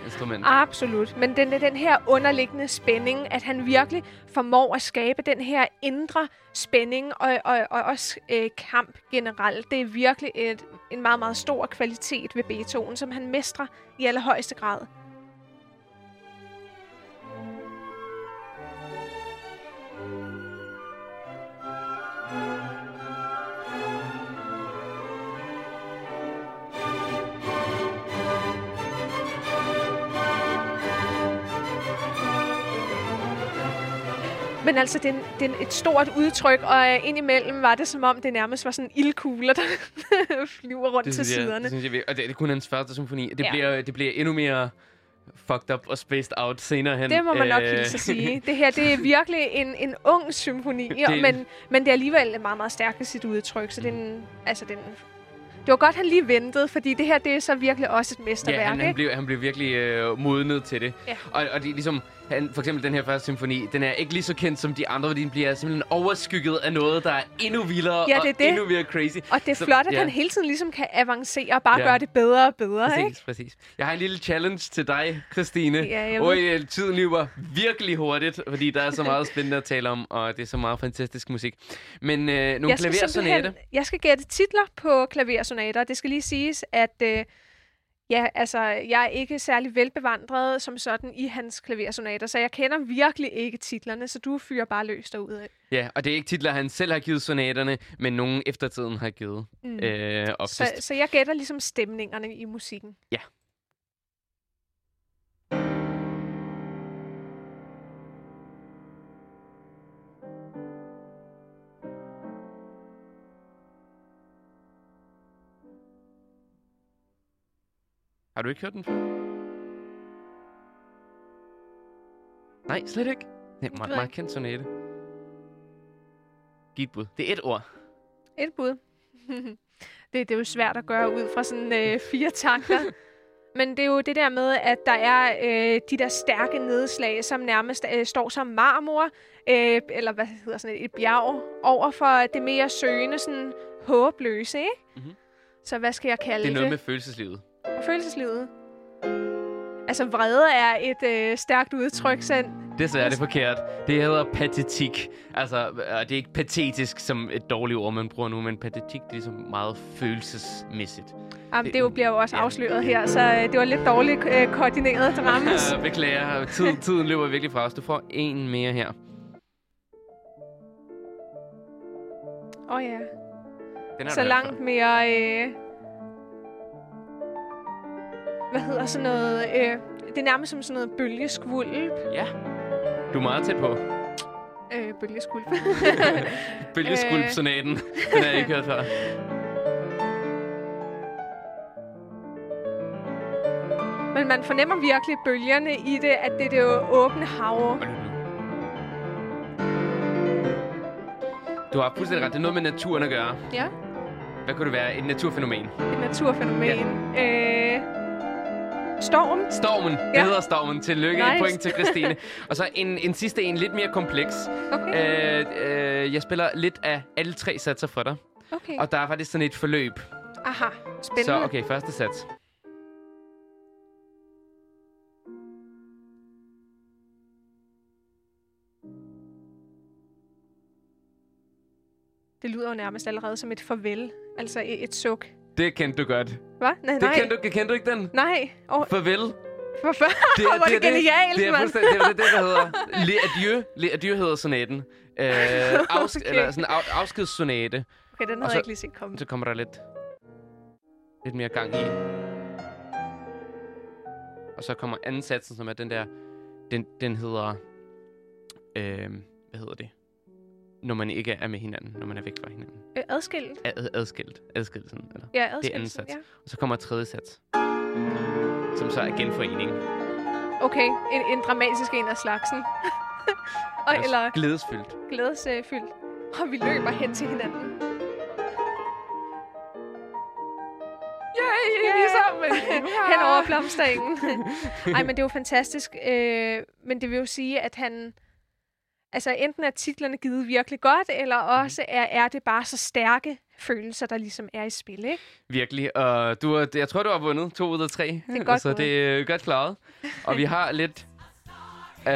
[SPEAKER 2] instrument.
[SPEAKER 3] Absolut. Men den, den her underliggende spænding, at han virkelig formår at skabe den her indre spænding og, og, og også øh, kamp generelt, det er virkelig et, en meget, meget stor kvalitet ved Beethoven, som han mestrer i allerhøjeste grad. Men altså, det er, en- det er et stort udtryk, og øh, indimellem var det som om, det nærmest var sådan ilkugler, der flyver rundt til
[SPEAKER 2] jeg,
[SPEAKER 3] siderne.
[SPEAKER 2] Det synes jeg, virkelig- og det, det er kun hans første symfoni. Det,
[SPEAKER 3] Ja.
[SPEAKER 2] bliver, det bliver endnu mere fucked up og spaced out senere hen.
[SPEAKER 3] Det må man nok
[SPEAKER 2] Øh,
[SPEAKER 3] hilse at sige. Det her, det er virkelig en, en ung symfoni,
[SPEAKER 2] Det-
[SPEAKER 3] men, men det er alligevel meget, meget stærkt i sit udtryk. Så det, er en, altså, den, det var godt, han lige ventede, fordi det her, det er så virkelig også et mesterværk.
[SPEAKER 2] Ja, han, han, blev, han blev virkelig øh, modnet til det.
[SPEAKER 3] Ja.
[SPEAKER 2] Og, og det er ligesom, han, for eksempel den her første symfoni, den er ikke lige så kendt som de andre, fordi den bliver simpelthen overskygget af noget, der er endnu vildere
[SPEAKER 3] Ja,
[SPEAKER 2] og
[SPEAKER 3] det er det.
[SPEAKER 2] endnu mere crazy.
[SPEAKER 3] Og det er
[SPEAKER 2] Så-
[SPEAKER 3] flot, at
[SPEAKER 2] ja.
[SPEAKER 3] han hele tiden ligesom kan avancere og bare
[SPEAKER 2] Ja.
[SPEAKER 3] gøre det bedre og bedre.
[SPEAKER 2] Præcis,
[SPEAKER 3] Ikke?
[SPEAKER 2] præcis. Jeg har en lille challenge til dig, Christine.
[SPEAKER 3] Ja,
[SPEAKER 2] og øh, tiden løber virkelig hurtigt, fordi der er så meget spændende at tale om, og det er så meget fantastisk musik. Men øh, nogle klaversonater.
[SPEAKER 3] jeg skal gætte titler på klaversonater. Det skal lige siges, at øh, ja, altså, jeg er ikke særlig velbevandret som sådan i hans klaversonater, så jeg kender virkelig ikke titlerne, så du fyrer bare løs derudad.
[SPEAKER 2] Ja, og det er ikke titler, han selv har givet sonaterne, men nogen eftertiden har givet
[SPEAKER 3] Mm.
[SPEAKER 2] øh,
[SPEAKER 3] Så, så jeg gætter ligesom stemningerne i musikken.
[SPEAKER 2] Ja. Har du ikke hørt den før? Nej, slet ikke. Det er meget, meget kendt sonate. Giv et bud. Det er et ord.
[SPEAKER 3] Et bud. det, det er jo svært at gøre ud fra sådan øh, fire takter. Men det er jo det der med, at der er øh, de der stærke nedslag, som nærmest øh, står som marmor, øh, eller hvad hedder sådan et, et bjerg, over for det mere søgende, sådan håbløse, ikke?
[SPEAKER 2] Mhm.
[SPEAKER 3] Så hvad skal jeg kalde
[SPEAKER 2] Det er
[SPEAKER 3] det?
[SPEAKER 2] noget med følelseslivet.
[SPEAKER 3] Følelseslivet. Altså vrede er et øh, stærkt udtryk, så
[SPEAKER 2] Desværre er det forkert. Det hedder patetik. Altså, øh, det er ikke patetisk som et dårligt ord, man bruger nu, men patetik det er ligesom meget følelsesmæssigt.
[SPEAKER 3] jamen, det jo bliver jo også
[SPEAKER 2] Ja.
[SPEAKER 3] afsløret her, så øh, det var lidt dårligt øh, koordineret drama.
[SPEAKER 2] Øh, Beklager. Tid, tiden løber virkelig fra os. Du får en mere her.
[SPEAKER 3] Åh oh, ja.
[SPEAKER 2] Den
[SPEAKER 3] så langt mere... Øh, hvad hedder sådan noget... Øh, det er nærmest som sådan noget bølgeskvulp.
[SPEAKER 2] Ja. Du er meget tæt på.
[SPEAKER 3] Øh, bølgeskvulp.
[SPEAKER 2] Bølgeskulpsonaten. Den har jeg ikke hørt før.
[SPEAKER 3] Men man fornemmer virkelig bølgerne i det, at det er det jo åbne hav.
[SPEAKER 2] Du har fuldstændig ret. Det er noget med naturen at gøre.
[SPEAKER 3] Ja,
[SPEAKER 2] Hvad kunne det være? Et naturfænomen.
[SPEAKER 3] et naturfænomen. Øh, storm.
[SPEAKER 2] Stormen. Det
[SPEAKER 3] Ja.
[SPEAKER 2] hedder stormen. Tillykke. Nice. Et point til Christine. Og så en, en sidste en, lidt mere kompleks.
[SPEAKER 3] Okay.
[SPEAKER 2] Øh, øh, jeg spiller lidt af alle tre satser for dig.
[SPEAKER 3] okay.
[SPEAKER 2] Og der er faktisk sådan et forløb.
[SPEAKER 3] Aha, spændende.
[SPEAKER 2] Så okay, første sats.
[SPEAKER 3] Det lyder jo nærmest allerede som et farvel. Altså et, et suk.
[SPEAKER 2] Det kendte du godt.
[SPEAKER 3] Hvad? Nej,
[SPEAKER 2] Det
[SPEAKER 3] nej.
[SPEAKER 2] kendte du, kendte du ikke den?
[SPEAKER 3] Nej. Oh,
[SPEAKER 2] Farvel.
[SPEAKER 3] hvorfor?
[SPEAKER 2] Det
[SPEAKER 3] Hvor er det genialt,
[SPEAKER 2] det er
[SPEAKER 3] mand.
[SPEAKER 2] det er det, der hedder. Le adieu. Le adieu hedder sonaten. Øh, afsk-
[SPEAKER 3] Okay.
[SPEAKER 2] eller sådan af, afskedssonate.
[SPEAKER 3] Okay, den havde
[SPEAKER 2] så-
[SPEAKER 3] jeg ikke lige set komme.
[SPEAKER 2] Så kommer der lidt, lidt mere gang i. Og så kommer anden satsen, som er den der den, den hedder... Øh, hvad hedder det? Når man ikke er med hinanden, når man er væk fra hinanden.
[SPEAKER 3] Øh, adskilt.
[SPEAKER 2] Ad, adskilt. Adskillelsen, eller?
[SPEAKER 3] Ja,
[SPEAKER 2] Det er
[SPEAKER 3] adskilt.
[SPEAKER 2] anden sats.
[SPEAKER 3] Ja.
[SPEAKER 2] Og så kommer tredje sats. Som så er genforening.
[SPEAKER 3] Okay, en, en dramatisk en af slagsen. og, eller
[SPEAKER 2] Glædesfyldt.
[SPEAKER 3] glædesfyldt. Og vi løber hen til hinanden.
[SPEAKER 2] Yay,
[SPEAKER 3] Ja.
[SPEAKER 2] vi er sammen!
[SPEAKER 3] hen over blomsterengen. Ej, men det er jo fantastisk. Øh, men det vil jo sige, at han... Altså, enten er titlerne givet virkelig godt, eller
[SPEAKER 2] Mhm.
[SPEAKER 3] også er, er det bare så stærke følelser, der ligesom er i spil, ikke?
[SPEAKER 2] Virkelig. Og du har, jeg tror, du har vundet to ud af tre.
[SPEAKER 3] Det er godt
[SPEAKER 2] Så
[SPEAKER 3] gået.
[SPEAKER 2] det er godt klaret. Og vi har lidt uh,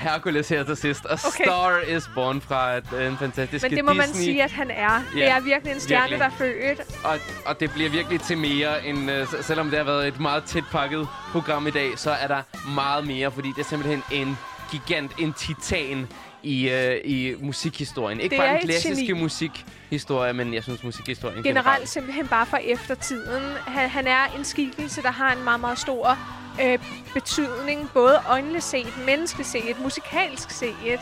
[SPEAKER 2] Hercules her til sidst. Og
[SPEAKER 3] Okay.
[SPEAKER 2] Star is Born fra et, en fantastisk
[SPEAKER 3] Men det må man
[SPEAKER 2] Disney.
[SPEAKER 3] sige, at han er. Det
[SPEAKER 2] Ja,
[SPEAKER 3] er virkelig en stjerne,
[SPEAKER 2] virkelig.
[SPEAKER 3] der er født.
[SPEAKER 2] Og, og det bliver virkelig til mere end... Uh, selvom det har været et meget tæt pakket program i dag, så er der meget mere, fordi det er simpelthen en gigant, en titan i, uh, i musikhistorien. Ikke
[SPEAKER 3] Det
[SPEAKER 2] bare den klassiske musikhistorie, men jeg synes musikhistorien
[SPEAKER 3] Generelt simpelthen bare for eftertiden. Han, han er en skikkelse, der har en meget, meget stor øh, betydning. Både åndeligt set, menneskeligt set, musikalsk set.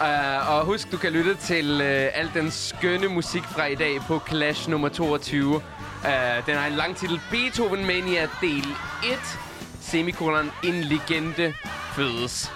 [SPEAKER 2] Uh, og husk, du kan lytte til uh, al den skønne musik fra i dag på Clash nummer 22. Uh, den har en lang titel, Beethoven Mania del 1, semikolon, en legende fødes.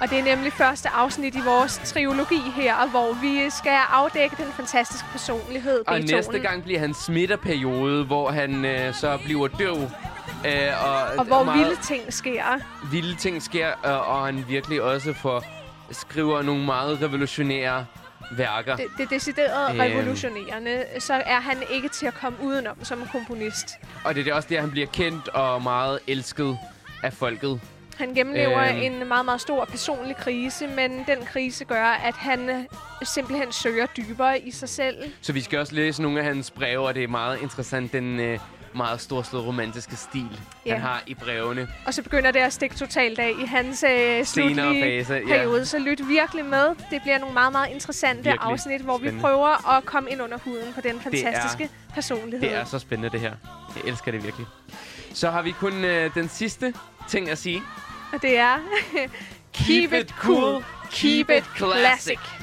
[SPEAKER 3] Og det er nemlig første afsnit i vores trilogi her, hvor vi skal afdække den fantastiske personlighed,
[SPEAKER 2] Og
[SPEAKER 3] Beethoven.
[SPEAKER 2] næste gang bliver hans midterperiode, hvor han uh, så bliver døv. Uh, og
[SPEAKER 3] Og hvor
[SPEAKER 2] meget
[SPEAKER 3] vilde ting sker.
[SPEAKER 2] vilde ting sker, uh, og han virkelig også får skriver nogle meget revolutionære værker.
[SPEAKER 3] Det, det er decideret
[SPEAKER 2] Øhm.
[SPEAKER 3] revolutionerende. Så er han ikke til at komme udenom som komponist.
[SPEAKER 2] Og det er også der, han bliver kendt og meget elsket af folket.
[SPEAKER 3] Han gennemlever
[SPEAKER 2] Øhm.
[SPEAKER 3] en meget, meget stor personlig krise, men den krise gør, at han øh, simpelthen søger dybere i sig selv.
[SPEAKER 2] Så vi skal også læse nogle af hans breve, og det er meget interessant, den øh, meget storslåede romantiske stil,
[SPEAKER 3] Ja.
[SPEAKER 2] han har i brevene.
[SPEAKER 3] Og så begynder det at stikke totalt af i hans øh, slutlige
[SPEAKER 2] fase, ja.
[SPEAKER 3] periode. Så lyt virkelig med. Det bliver nogle meget, meget interessante
[SPEAKER 2] Virkelig
[SPEAKER 3] afsnit, hvor
[SPEAKER 2] spændende.
[SPEAKER 3] vi prøver at komme ind under huden på den fantastiske personlighed.
[SPEAKER 2] Det er så spændende, det her. Jeg elsker det virkelig. Så har vi kun øh, den sidste ting at sige
[SPEAKER 3] og det er Keep, keep it cool, keep it classic. classic.